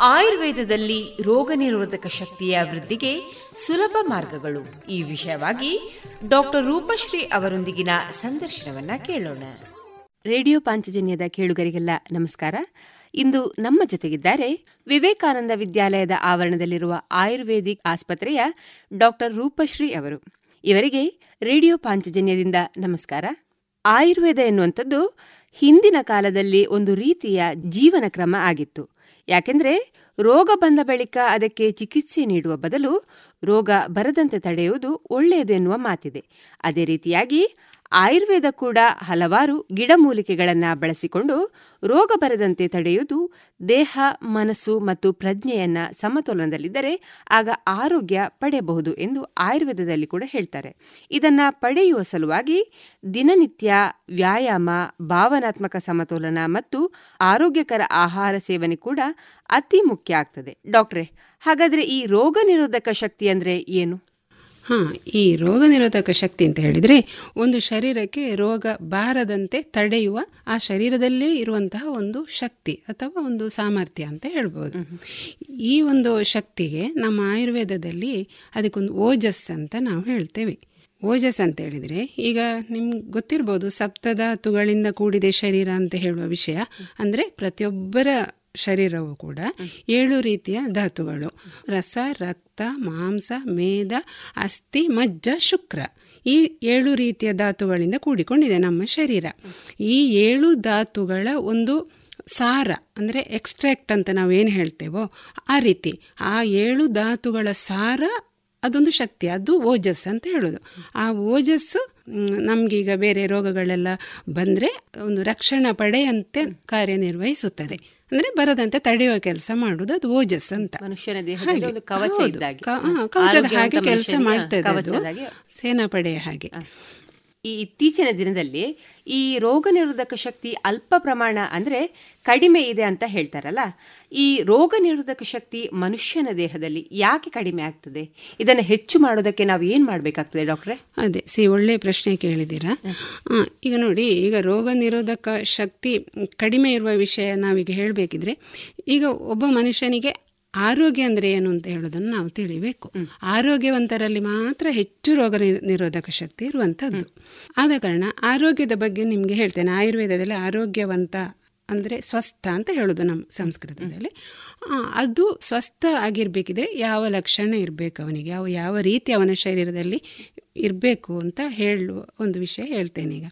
ಆಯುರ್ವೇದದಲ್ಲಿ ರೋಗ ನಿರೋಧಕ ಶಕ್ತಿಯ ವೃದ್ಧಿಗೆ ಸುಲಭ ಮಾರ್ಗಗಳು. ಈ ವಿಷಯವಾಗಿ ಡಾಕ್ಟರ್ ರೂಪಶ್ರೀ ಅವರೊಂದಿಗಿನ ಸಂದರ್ಶನವನ್ನ ಕೇಳೋಣ. ರೇಡಿಯೋ ಪಾಂಚಜನ್ಯದ ಕೇಳುಗರಿಗೆಲ್ಲ ನಮಸ್ಕಾರ. ಇಂದು ನಮ್ಮ ಜೊತೆಗಿದ್ದಾರೆ ವಿವೇಕಾನಂದ ವಿದ್ಯಾಲಯದ ಆವರಣದಲ್ಲಿರುವ ಆಯುರ್ವೇದಿಕ್ ಆಸ್ಪತ್ರೆಯ ಡಾಕ್ಟರ್ ರೂಪಶ್ರೀ ಅವರು. ಇವರಿಗೆ ರೇಡಿಯೋ ಪಾಂಚಜನ್ಯದಿಂದ ನಮಸ್ಕಾರ. ಆಯುರ್ವೇದ ಎನ್ನುವಂಥದ್ದು ಹಿಂದಿನ ಕಾಲದಲ್ಲಿ ಒಂದು ರೀತಿಯ ಜೀವನ ಕ್ರಮ ಆಗಿತ್ತು. ಯಾಕೆಂದ್ರೆ ರೋಗ ಬಂದ ಬಳಿಕ ಅದಕ್ಕೆ ಚಿಕಿತ್ಸೆ ನೀಡುವ ಬದಲು ರೋಗ ಬರದಂತೆ ತಡೆಯುವುದು ಒಳ್ಳೆಯದು ಎನ್ನುವ ಮಾತಿದೆ. ಅದೇ ರೀತಿಯಾಗಿ ಆಯುರ್ವೇದ ಕೂಡ ಹಲವಾರು ಗಿಡಮೂಲಿಕೆಗಳನ್ನು ಬಳಸಿಕೊಂಡು ರೋಗ ಬರದಂತೆ ತಡೆಯುವುದು ದೇಹ, ಮನಸ್ಸು ಮತ್ತು ಪ್ರಜ್ಞೆಯನ್ನ ಸಮತೋಲನದಲ್ಲಿದ್ದರೆ ಆಗ ಆರೋಗ್ಯ ಪಡೆಯಬಹುದು ಎಂದು ಆಯುರ್ವೇದದಲ್ಲಿ ಕೂಡ ಹೇಳ್ತಾರೆ. ಇದನ್ನು ಪಡೆಯುವ ಸಲುವಾಗಿ ದಿನನಿತ್ಯ ವ್ಯಾಯಾಮ, ಭಾವನಾತ್ಮಕ ಸಮತೋಲನ ಮತ್ತು ಆರೋಗ್ಯಕರ ಆಹಾರ ಸೇವನೆ ಕೂಡ ಅತಿ ಮುಖ್ಯ ಆಗ್ತದೆ. ಡಾಕ್ಟ್ರೆ, ಹಾಗಾದ್ರೆ ಈ ರೋಗ ನಿರೋಧಕ ಶಕ್ತಿ ಅಂದ್ರೆ ಏನು? ಹಾಂ, ಈ ರೋಗ ನಿರೋಧಕ ಶಕ್ತಿ ಅಂತ ಹೇಳಿದರೆ ಒಂದು ಶರೀರಕ್ಕೆ ರೋಗ ಬಾರದಂತೆ ತಡೆಯುವ ಆ ಶರೀರದಲ್ಲೇ ಇರುವಂತಹ ಒಂದು ಶಕ್ತಿ ಅಥವಾ ಒಂದು ಸಾಮರ್ಥ್ಯ ಅಂತ ಹೇಳ್ಬೋದು. ಈ ಒಂದು ಶಕ್ತಿಗೆ ನಮ್ಮ ಆಯುರ್ವೇದದಲ್ಲಿ ಅದಕ್ಕೊಂದು ಓಜಸ್ ಅಂತ ನಾವು ಹೇಳ್ತೇವೆ. ಓಜಸ್ ಅಂತ ಹೇಳಿದರೆ ಈಗ ನಿಮ್ಗೆ ಗೊತ್ತಿರ್ಬೋದು ಸಪ್ತಧಾತುಗಳಿಂದ ಕೂಡಿದೆ ಶರೀರ ಅಂತ ಹೇಳುವ ವಿಷಯ. ಅಂದರೆ ಪ್ರತಿಯೊಬ್ಬರ ಶರೀರವು ಕೂಡ ಏಳು ರೀತಿಯ ಧಾತುಗಳು. ರಸ, ರಕ್ತ, ಮಾಂಸ, ಮೇದ, ಅಸ್ಥಿ, ಮಜ್ಜ, ಶುಕ್ರ ಈ ಏಳು ರೀತಿಯ ಧಾತುಗಳಿಂದ ಕೂಡಿಕೊಂಡಿದೆ ನಮ್ಮ ಶರೀರ. ಈ ಏಳು ಧಾತುಗಳ ಒಂದು ಸಾರ, ಅಂದರೆ ಎಕ್ಸ್ಟ್ರಾಕ್ಟ್ ಅಂತ ನಾವು ಏನು ಹೇಳ್ತೇವೋ ಆ ರೀತಿ. ಆ ಏಳು ಧಾತುಗಳ ಸಾರ ಅದೊಂದು ಶಕ್ತಿ, ಅದು ಓಜಸ್ ಅಂತ ಹೇಳೋದು. ಆ ಓಜಸ್ಸು ನಮಗೀಗ ಬೇರೆ ರೋಗಗಳೆಲ್ಲ ಬಂದರೆ ಒಂದು ರಕ್ಷಣಾ ಪಡೆಯಂತೆ ಕಾರ್ಯನಿರ್ವಹಿಸುತ್ತದೆ ಅಂದ್ರೆ ಬರದಂತೆ ತಡೆಯುವ ಕೆಲಸ ಮಾಡುದು ಅದು ಓಜಸ್ ಅಂತ. ಮನುಷ್ಯನ ದೇಹದಲ್ಲಿ ಒಂದು ಕವಚ ಇದ್ದಾಗೆ. ಕವಚದ ಹಾಗೆ ಕೆಲಸ ಮಾಡ್ತದೆ ಸೇನಾಪಡೆಯ ಹಾಗೆ. ಈ ಇತ್ತೀಚಿನ ದಿನದಲ್ಲಿ ಈ ರೋಗ ನಿರೋಧಕ ಶಕ್ತಿ ಅಲ್ಪ ಪ್ರಮಾಣ ಅಂದರೆ ಕಡಿಮೆ ಇದೆ ಅಂತ ಹೇಳ್ತಾರಲ್ಲ ಈ ರೋಗ ನಿರೋಧಕ ಶಕ್ತಿ ಮನುಷ್ಯನ ದೇಹದಲ್ಲಿ ಯಾಕೆ ಕಡಿಮೆ ಆಗ್ತದೆ? ಇದನ್ನು ಹೆಚ್ಚು ಮಾಡೋದಕ್ಕೆ ನಾವು ಏನು ಮಾಡಬೇಕಾಗ್ತದೆ ಡಾಕ್ಟ್ರೆ? ಅದೇ ಸಿ ಒಳ್ಳೆ ಪ್ರಶ್ನೆ ಕೇಳಿದ್ದೀರಾ? ಈಗ ನೋಡಿ ಈಗ ರೋಗ ನಿರೋಧಕ ಶಕ್ತಿ ಕಡಿಮೆ ಇರುವ ವಿಷಯ ನಾವೀಗ ಹೇಳಬೇಕಿದ್ರೆ ಈಗ ಒಬ್ಬ ಮನುಷ್ಯನಿಗೆ ಆರೋಗ್ಯ ಅಂದರೆ ಏನು ಅಂತ ಹೇಳೋದನ್ನು ನಾವು ತಿಳಿಬೇಕು. ಆರೋಗ್ಯವಂತರಲ್ಲಿ ಮಾತ್ರ ಹೆಚ್ಚು ರೋಗ ನಿರೋಧಕ ಶಕ್ತಿ ಇರುವಂಥದ್ದು ಆದ ಕಾರಣ ಆರೋಗ್ಯದ ಬಗ್ಗೆ ನಿಮಗೆ ಹೇಳ್ತೇನೆ. ಆಯುರ್ವೇದದಲ್ಲಿ ಆರೋಗ್ಯವಂತ ಅಂದರೆ ಸ್ವಸ್ಥ ಅಂತ ಹೇಳೋದು ನಮ್ಮ ಸಂಸ್ಕೃತದಲ್ಲಿ. ಅದು ಸ್ವಸ್ಥ ಆಗಿರಬೇಕಿದ್ರೆ ಯಾವ ಲಕ್ಷಣ ಇರಬೇಕು ಅವನಿಗೆ? ಯಾವ ಯಾವ ರೀತಿ ಅವನ ಶರೀರದಲ್ಲಿ ಇರಬೇಕು ಅಂತ ಹೇಳುವ ಒಂದು ವಿಷಯ ಹೇಳ್ತೇನೆ ಈಗ.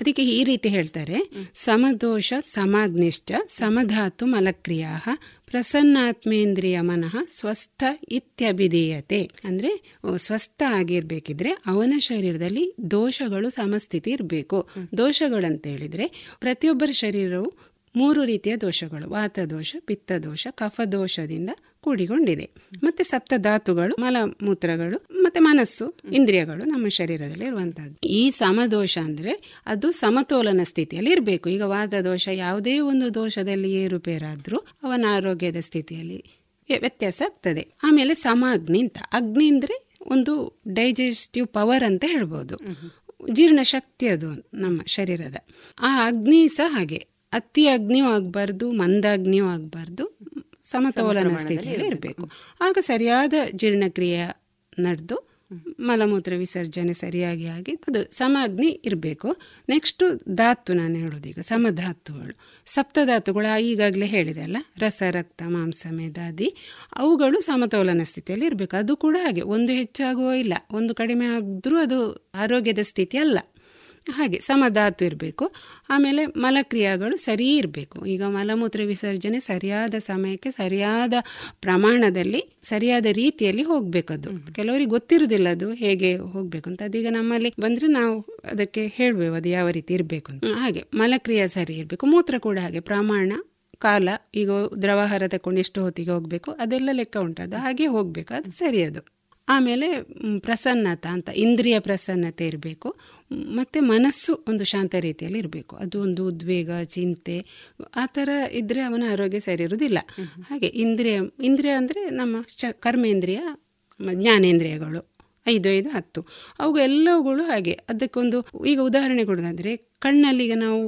ಅದಕ್ಕೆ ಈ ರೀತಿ ಹೇಳ್ತಾರೆ. ಸಮದೋಷ ಸಮಾಗ್ನಿಷ್ಠ ಸಮಧಾತು ಮಲಕ್ರಿಯಾ ಪ್ರಸನ್ನಾತ್ಮೇಂದ್ರಿಯ ಮನಃ ಸ್ವಸ್ಥ ಇತ್ಯಭಿಧೇಯತೆ. ಅಂದರೆ ಸ್ವಸ್ಥ ಆಗಿರ್ಬೇಕಿದ್ರೆ ಅವನ ಶರೀರದಲ್ಲಿ ದೋಷಗಳು ಸಮಸ್ಥಿತಿ ಇರಬೇಕು. ದೋಷಗಳಂತ ಹೇಳಿದರೆ ಪ್ರತಿಯೊಬ್ಬರ ಶರೀರವು ಮೂರು ರೀತಿಯ ದೋಷಗಳು. ವಾತದೋಷ ಪಿತ್ತದೋಷ ಕಫದೋಷದಿಂದ ಕೂಡಿಕೊಂಡಿದೆ. ಮತ್ತೆ ಸಪ್ತಧಾತುಗಳು ಮಲಮೂತ್ರಗಳು ಮತ್ತೆ ಮನಸ್ಸು ಇಂದ್ರಿಯಗಳು ನಮ್ಮ ಶರೀರದಲ್ಲಿ ಇರುವಂತಹದ್ದು. ಈ ಸಮದೋಷ ಅಂದ್ರೆ ಅದು ಸಮತೋಲನ ಸ್ಥಿತಿಯಲ್ಲಿ ಇರಬೇಕು. ಈಗ ವಾತದೋಷ ಯಾವುದೇ ಒಂದು ದೋಷದಲ್ಲಿ ಏರುಪೇರಾದ್ರೂ ಅವನ ಆರೋಗ್ಯದ ಸ್ಥಿತಿಯಲ್ಲಿ ವ್ಯತ್ಯಾಸ ಆಗ್ತದೆ. ಆಮೇಲೆ ಸಮ ಅಗ್ನಿ ಅಂತ. ಅಗ್ನಿ ಅಂದ್ರೆ ಒಂದು ಡೈಜೆಸ್ಟಿವ್ ಪವರ್ ಅಂತ ಹೇಳ್ಬೋದು. ಜೀರ್ಣಶಕ್ತಿ ಅದು ನಮ್ಮ ಶರೀರದ. ಆ ಅಗ್ನಿ ಸಹ ಹಾಗೆ. ಅತಿ ಅಗ್ನಿಯೂ ಆಗಬಾರ್ದು ಮಂದಾಗ್ನಿಯೂ ಆಗಬಾರ್ದು ಸಮತೋಲನ ಸ್ಥಿತಿಯಲ್ಲಿ ಇರಬೇಕು. ಆಗ ಸರಿಯಾದ ಜೀರ್ಣಕ್ರಿಯೆ ನಡೆದು ಮಲಮೂತ್ರ ವಿಸರ್ಜನೆ ಸರಿಯಾಗಿ ಆಗಿ ಅದು ಸಮಾಗ್ನಿ ಇರಬೇಕು. ನೆಕ್ಸ್ಟು ಧಾತು ನಾನು ಹೇಳೋದು ಈಗ ಸಮಧಾತುಗಳು. ಸಪ್ತಧಾತುಗಳು ಈಗಾಗಲೇ ಹೇಳಿದೆ ಅಲ್ಲ ರಸ ರಕ್ತ ಮಾಂಸ ಮೇದಾದಿ ಅವುಗಳು ಸಮತೋಲನ ಸ್ಥಿತಿಯಲ್ಲಿ ಇರಬೇಕು. ಅದು ಕೂಡ ಹಾಗೆ ಒಂದು ಹೆಚ್ಚಾಗುವ ಇಲ್ಲ ಒಂದು ಕಡಿಮೆ ಆದರೂ ಅದು ಆರೋಗ್ಯದ ಸ್ಥಿತಿ ಅಲ್ಲ. ಹಾಗೆ ಸಮಧಾತು ಇರಬೇಕು. ಆಮೇಲೆ ಮಲಕ್ರಿಯಾಗಳು ಸರಿ ಇರಬೇಕು. ಈಗ ಮಲಮೂತ್ರ ವಿಸರ್ಜನೆ ಸರಿಯಾದ ಸಮಯಕ್ಕೆ ಸರಿಯಾದ ಪ್ರಮಾಣದಲ್ಲಿ ಸರಿಯಾದ ರೀತಿಯಲ್ಲಿ ಹೋಗಬೇಕದು ಕೆಲವರಿಗೆ ಗೊತ್ತಿರುವುದಿಲ್ಲ ಅದು ಹೇಗೆ ಹೋಗಬೇಕು ಅಂತ. ಅದೀಗ ನಮ್ಮಲ್ಲಿ ಬಂದರೆ ನಾವು ಅದಕ್ಕೆ ಹೇಳಬೇಕು ಅದು ಯಾವ ರೀತಿ ಇರಬೇಕು ಅಂತ. ಹಾಗೆ ಮಲಕ್ರಿಯೆ ಸರಿ ಇರಬೇಕು. ಮೂತ್ರ ಕೂಡ ಹಾಗೆ ಪ್ರಮಾಣ ಕಾಲ ಈಗ ದ್ರವಾಹಾರ ತಕೊಂಡು ಎಷ್ಟು ಹೊತ್ತಿಗೆ ಹೋಗಬೇಕು ಅದೆಲ್ಲ ಲೆಕ್ಕ ಉಂಟದು. ಹಾಗೆ ಹೋಗಬೇಕು. ಅದು ಸರಿ ಅದು. ಆಮೇಲೆ ಪ್ರಸನ್ನತ ಅಂತ ಇಂದ್ರಿಯ ಪ್ರಸನ್ನತೆ ಇರಬೇಕು. ಮತ್ತು ಮನಸ್ಸು ಒಂದು ಶಾಂತ ರೀತಿಯಲ್ಲಿ ಇರಬೇಕು. ಅದು ಒಂದು ಉದ್ವೇಗ, ಚಿಂತೆ, ಆ ಥರ ಇದ್ದರೆ ಅವನ ಆರೋಗ್ಯ ಸರಿ ಇರುವುದಿಲ್ಲ. ಹಾಗೆ ಇಂದ್ರಿಯ ಇಂದ್ರಿಯ ಅಂದರೆ ನಮ್ಮ ಚ, ಕರ್ಮೇಂದ್ರಿಯ ಜ್ಞಾನೇಂದ್ರಿಯಗಳು, ಐದು ಐದು, ಹತ್ತು. ಅವು ಎಲ್ಲವುಗಳು ಹಾಗೆ. ಅದಕ್ಕೊಂದು, ಈಗ ಉದಾಹರಣೆ ಕೊಡೋದಾದರೆ ಈಗ ನಾವು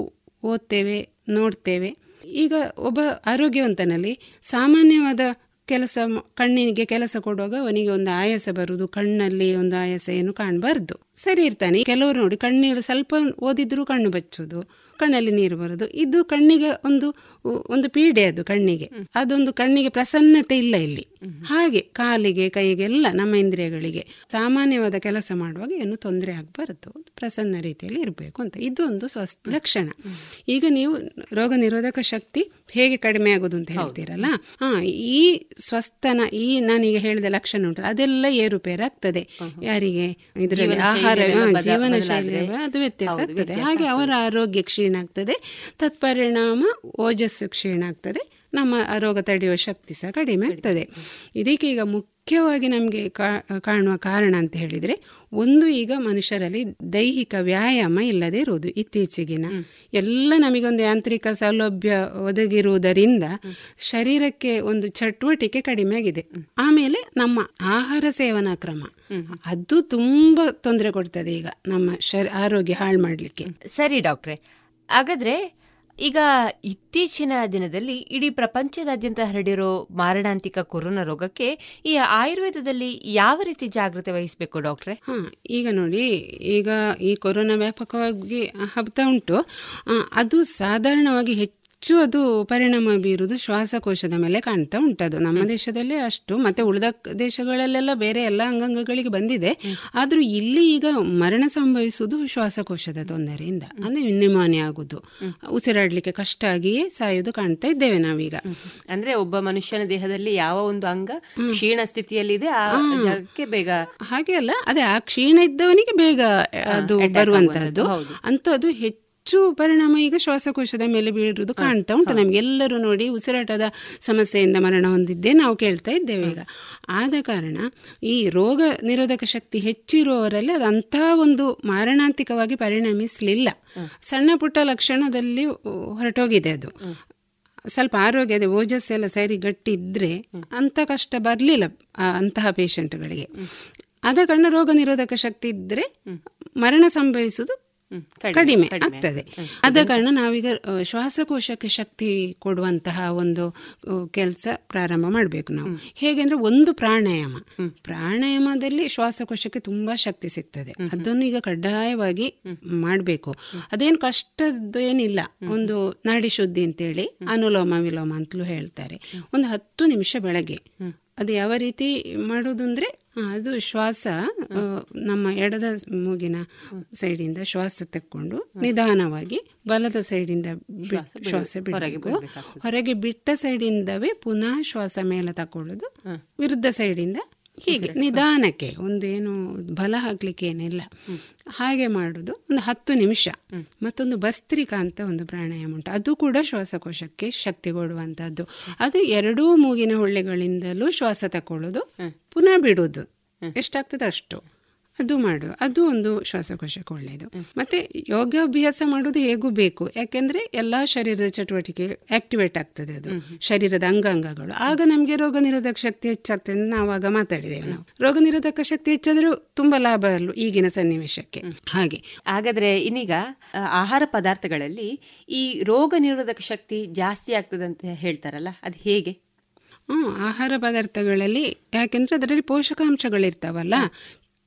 ಓದ್ತೇವೆ, ನೋಡ್ತೇವೆ. ಈಗ ಒಬ್ಬ ಆರೋಗ್ಯವಂತನಲ್ಲಿ ಸಾಮಾನ್ಯವಾದ ಕೆಲಸ ಕಣ್ಣಿಗೆ ಕೆಲಸ ಕೊಡುವಾಗ ಅವನಿಗೆ ಒಂದು ಆಯಾಸ ಬರುವುದು, ಕಣ್ಣಲ್ಲಿ ಒಂದು ಆಯಾಸ ಏನು ಕಾಣಬಾರ್ದು. ಸರಿ ಇರ್ತಾನೆ. ಕೆಲವರು ನೋಡಿ ಕಣ್ಣೀರು ಸ್ವಲ್ಪ ಓದಿದ್ರು ಕಣ್ಣು ಬಚ್ಚೋದು ಕಣ್ಣಲ್ಲಿ ನೀರು ಬರೋದು. ಇದು ಕಣ್ಣಿಗೆ ಒಂದು ಒಂದು ಪೀಡೆ ಅದು ಕಣ್ಣಿಗೆ. ಅದೊಂದು ಕಣ್ಣಿಗೆ ಪ್ರಸನ್ನತೆ ಇಲ್ಲ ಇಲ್ಲಿ. ಹಾಗೆ ಕಾಲಿಗೆ ಕೈಗೆ ಎಲ್ಲ ನಮ್ಮ ಇಂದ್ರಿಯಗಳಿಗೆ ಸಾಮಾನ್ಯವಾದ ಕೆಲಸ ಮಾಡುವಾಗ ಏನು ತೊಂದರೆ ಆಗಬಾರದು. ಪ್ರಸನ್ನ ರೀತಿಯಲ್ಲಿ ಇರಬೇಕು ಅಂತ. ಇದು ಒಂದು ಸ್ವಸ್ ಲಕ್ಷಣ. ಈಗ ನೀವು ರೋಗ ನಿರೋಧಕ ಶಕ್ತಿ ಹೇಗೆ ಕಡಿಮೆ ಆಗೋದು ಅಂತ ಹೇಳ್ತೀರಲ್ಲ? ಹಾ ಈ ಸ್ವಸ್ಥನ ಈ ನಾನೀಗ ಹೇಳಿದ ಲಕ್ಷಣ ಉಂಟು. ಅದೆಲ್ಲ ಏರುಪೇರಾಗ್ತದೆ. ಯಾರಿಗೆ? ಇದರಲ್ಲಿ ಆಹಾರ ಜೀವನ ಶೈಲಿ ಅದು ವ್ಯತ್ಯಾಸ ಆಗ್ತದೆ. ಹಾಗೆ ಅವರ ಆರೋಗ್ಯ ಕ್ಷೀಣ ಆಗ್ತದೆ ತತ್ಪರಿಣಾಮ ಓಜಸ್ಸು ಕ್ಷೀಣ ಆಗ್ತದೆ ನಮ್ಮ ರೋಗ ತಡೆಯುವ ಶಕ್ತಿ ಸಹ ಕಡಿಮೆ ಆಗ್ತದೆ. ಇದಕ್ಕೆ ಈಗ ಮುಖ್ಯವಾಗಿ ನಮಗೆ ಕಾಣುವ ಕಾರಣ ಅಂತ ಹೇಳಿದರೆ ಒಂದು ಈಗ ಮನುಷ್ಯರಲ್ಲಿ ದೈಹಿಕ ವ್ಯಾಯಾಮ ಇಲ್ಲದೆ ಇರುವುದು ಇತ್ತೀಚೆಗಿನ. ಎಲ್ಲ ನಮಗೊಂದು ಯಾಂತ್ರಿಕ ಸೌಲಭ್ಯ ಒದಗಿರುವುದರಿಂದ ಶರೀರಕ್ಕೆ ಒಂದು ಚಟುವಟಿಕೆ ಕಡಿಮೆ ಆಗಿದೆ. ಆಮೇಲೆ ನಮ್ಮ ಆಹಾರ ಸೇವನಾ ಕ್ರಮ. ಅದು ತುಂಬಾ ತೊಂದರೆ ಕೊಡ್ತದೆ ಈಗ ನಮ್ಮ ಶರೀರ ಆರೋಗ್ಯ ಹಾಳು ಮಾಡಲಿಕ್ಕೆ. ಸರಿ ಡಾಕ್ಟ್ರೆ ಹಾಗಾದ್ರೆ, ಈಗ ಇತ್ತೀಚಿನ ದಿನದಲ್ಲಿ ಇಡೀ ಪ್ರಪಂಚದಾದ್ಯಂತ ಹರಡಿರೋ ಮಾರಣಾಂತಿಕ ಕೊರೋನಾ ರೋಗಕ್ಕೆ ಈ ಆಯುರ್ವೇದದಲ್ಲಿ ಯಾವ ರೀತಿ ಜಾಗೃತಿ ವಹಿಸಬೇಕು ಡಾಕ್ಟ್ರೆ? ಹಾ, ಈಗ ನೋಡಿ, ಈಗ ಈ ಕೊರೋನಾ ವ್ಯಾಪಕವಾಗಿ ಹಬ್ಬತಾ ಉಂಟು. ಅದು ಸಾಧಾರಣವಾಗಿ ಹೆಚ್ಚು ಅದು ಪರಿಣಾಮ ಬೀರುವುದು ಶ್ವಾಸಕೋಶದ ಮೇಲೆ ಕಾಣ್ತಾ ಉಂಟದು. ನಮ್ಮ ದೇಶದಲ್ಲಿ ಅಷ್ಟು. ಮತ್ತೆ ಉಳಿದ ದೇಶಗಳಲ್ಲೆಲ್ಲ ಬೇರೆ ಎಲ್ಲ ಅಂಗಾಂಗಗಳಿಗೆ ಬಂದಿದೆ. ಆದ್ರೂ ಇಲ್ಲಿ ಈಗ ಮರಣ ಸಂಭವಿಸುವುದು ಶ್ವಾಸಕೋಶದ ತೊಂದರೆಯಿಂದ. ಅಂದ್ರೆ ನ್ಯೂಮೋನಿಯಾ ಆಗುದು ಉಸಿರಾಡ್ಲಿಕ್ಕೆ ಕಷ್ಟ ಆಗಿಯೇ ಸಾಯೋದು ಕಾಣ್ತಾ ಇದ್ದೇವೆ ನಾವೀಗ. ಅಂದ್ರೆ ಒಬ್ಬ ಮನುಷ್ಯನ ದೇಹದಲ್ಲಿ ಯಾವ ಒಂದು ಅಂಗ ಕ್ಷೀಣ ಸ್ಥಿತಿಯಲ್ಲಿದೆ ಆ ಜಾಗಕ್ಕೆ ಬೇಗ ಹಾಗೆ ಅಲ್ಲ. ಅದೇ ಆ ಕ್ಷೀಣ ಇದ್ದವನಿಗೆ ಬೇಗ ಅದು ಬರುವಂತಹದ್ದು. ಅಂತೂ ಅದು ಹೆಚ್ಚು ಪರಿಣಾಮ ಈಗ ಶ್ವಾಸಕೋಶದ ಮೇಲೆ ಬೀಳಿರುವುದು ಕಾಣ್ತಾ ಉಂಟು. ನಮ್ಗೆ ಎಲ್ಲರೂ ನೋಡಿ ಉಸಿರಾಟದ ಸಮಸ್ಯೆಯಿಂದ ಮರಣ ಹೊಂದಿದ್ದೇ ನಾವು ಕೇಳ್ತಾ ಇದ್ದೇವೆ ಈಗ. ಆದ ಕಾರಣ ಈ ರೋಗ ನಿರೋಧಕ ಶಕ್ತಿ ಹೆಚ್ಚಿರುವವರಲ್ಲಿ ಅದು ಅಂತಹ ಒಂದು ಮಾರಣಾಂತಿಕವಾಗಿ ಪರಿಣಮಿಸಲಿಲ್ಲ. ಸಣ್ಣ ಪುಟ್ಟ ಲಕ್ಷಣದಲ್ಲಿ ಹೊರಟೋಗಿದೆ ಅದು. ಸ್ವಲ್ಪ ಆರೋಗ್ಯದ ಓಜಸ್ ಎಲ್ಲ ಸರಿ ಗಟ್ಟಿ ಇದ್ರೆ ಅಂತ ಕಷ್ಟ ಬರಲಿಲ್ಲ ಅಂತಹ ಪೇಷಂಟ್ಗಳಿಗೆ ಆದ ಕಾರಣ ರೋಗ ನಿರೋಧಕ ಶಕ್ತಿ ಇದ್ರೆ ಮರಣ ಸಂಭವಿಸುವುದು ಕಡಿಮೆ ಆಗ್ತದೆ. ಆದ ಕಾರಣ ನಾವೀಗ ಶ್ವಾಸಕೋಶಕ್ಕೆ ಶಕ್ತಿ ಕೊಡುವಂತಹ ಒಂದು ಕೆಲಸ ಪ್ರಾರಂಭ ಮಾಡಬೇಕು ನಾವು. ಹೇಗೆಂದ್ರೆ ಒಂದು ಪ್ರಾಣಾಯಾಮ. ಪ್ರಾಣಾಯಾಮದಲ್ಲಿ ಶ್ವಾಸಕೋಶಕ್ಕೆ ತುಂಬಾ ಶಕ್ತಿ ಸಿಗ್ತದೆ. ಅದನ್ನು ಈಗ ಕಡ್ಡಾಯವಾಗಿ ಮಾಡಬೇಕು. ಅದೇನು ಕಷ್ಟದ್ದು ಏನಿಲ್ಲ ಒಂದು ನಾಡಿ ಶುದ್ಧಿ ಅಂತೇಳಿ ಅನುಲೋಮ ವಿಲೋಮ ಅಂತಲೂ ಹೇಳ್ತಾರೆ. ಒಂದು ಹತ್ತು ನಿಮಿಷ ಬೆಳಗ್ಗೆ ಅದು ಯಾವ ರೀತಿ ಮಾಡೋದು ಅಂದ್ರೆ ಅದು ಶ್ವಾಸ ನಮ್ಮ ಎಡದ ಮೂಗಿನ ಸೈಡಿಂದ ಶ್ವಾಸ ತಕ್ಕೊಂಡು ನಿಧಾನವಾಗಿ ಬಲದ ಸೈಡಿಂದ ಶ್ವಾಸ ಬಿಡಬೇಕು. ಹೊರಗೆ ಬಿಟ್ಟ ಸೈಡಿಂದವೇ ಪುನಃ ಶ್ವಾಸ ಮೇಲೆ ತಕೊಳ್ಳೋದು ವಿರುದ್ಧ ಸೈಡಿಂದ ಹೀಗೆ ನಿಧಾನಕ್ಕೆ ಒಂದು ಏನು ಬಲ ಹಾಕ್ಲಿಕ್ಕೆ ಏನಿಲ್ಲ. ಹಾಗೆ ಮಾಡೋದು ಒಂದು ಹತ್ತು ನಿಮಿಷ. ಮತ್ತೊಂದು ಭಸ್ತ್ರಿಕಾ ಅಂತ ಒಂದು ಪ್ರಾಣಾಯಾಮ ಉಂಟು. ಅದು ಕೂಡ ಶ್ವಾಸಕೋಶಕ್ಕೆ ಶಕ್ತಿ ಕೊಡುವಂಥದ್ದು. ಅದು ಎರಡೂ ಮೂಗಿನ ಹೊಳ್ಳೆಗಳಿಂದಲೂ ಶ್ವಾಸ ತಕೊಳ್ಳೋದು. ಪುನಃ ಬಿಡೋದು. ಎಷ್ಟಾಗ್ತದೆ ಅಷ್ಟು. ಅದು ಮಾಡು. ಅದು ಒಂದು ಶ್ವಾಸಕೋಶಕ್ಕೆ ಒಳ್ಳೆಯದು ಮತ್ತೆ ಯೋಗಾಭ್ಯಾಸ ಮಾಡೋದು ಹೇಗೂ ಬೇಕು? ಯಾಕೆಂದ್ರೆ ಎಲ್ಲಾ ಶರೀರದ ಚಟುವಟಿಕೆ ಆಕ್ಟಿವೇಟ್ ಆಗ್ತದೆ ಅದು. ಶರೀರದ ಅಂಗಾಂಗಗಳು. ಆಗ ನಮಗೆ ರೋಗ ನಿರೋಧಕ ಶಕ್ತಿ ಹೆಚ್ಚಾಗ್ತದೆ ಅಂತ ನಾವು ಆಗ ಮಾತಾಡಿದ್ದೇವೆ ನಾವು. ರೋಗ ನಿರೋಧಕ ಶಕ್ತಿ ಹೆಚ್ಚಾದ್ರೂ ತುಂಬಾ ಲಾಭ ಅಲ್ಲ ಈಗಿನ ಸನ್ನಿವೇಶಕ್ಕೆ. ಹಾಗೆ. ಹಾಗಾದ್ರೆ ಇನ್ನೀಗ ಆಹಾರ ಪದಾರ್ಥಗಳಲ್ಲಿ ಈ ರೋಗ ನಿರೋಧಕ ಶಕ್ತಿ ಜಾಸ್ತಿ ಆಗ್ತದಂತ ಹೇಳ್ತಾರಲ್ಲ ಅದು ಹೇಗೆ? ಹ್ಞೂ ಆಹಾರ ಪದಾರ್ಥಗಳಲ್ಲಿ ಯಾಕೆಂದರೆ ಅದರಲ್ಲಿ ಪೋಷಕಾಂಶಗಳಿರ್ತಾವಲ್ಲ.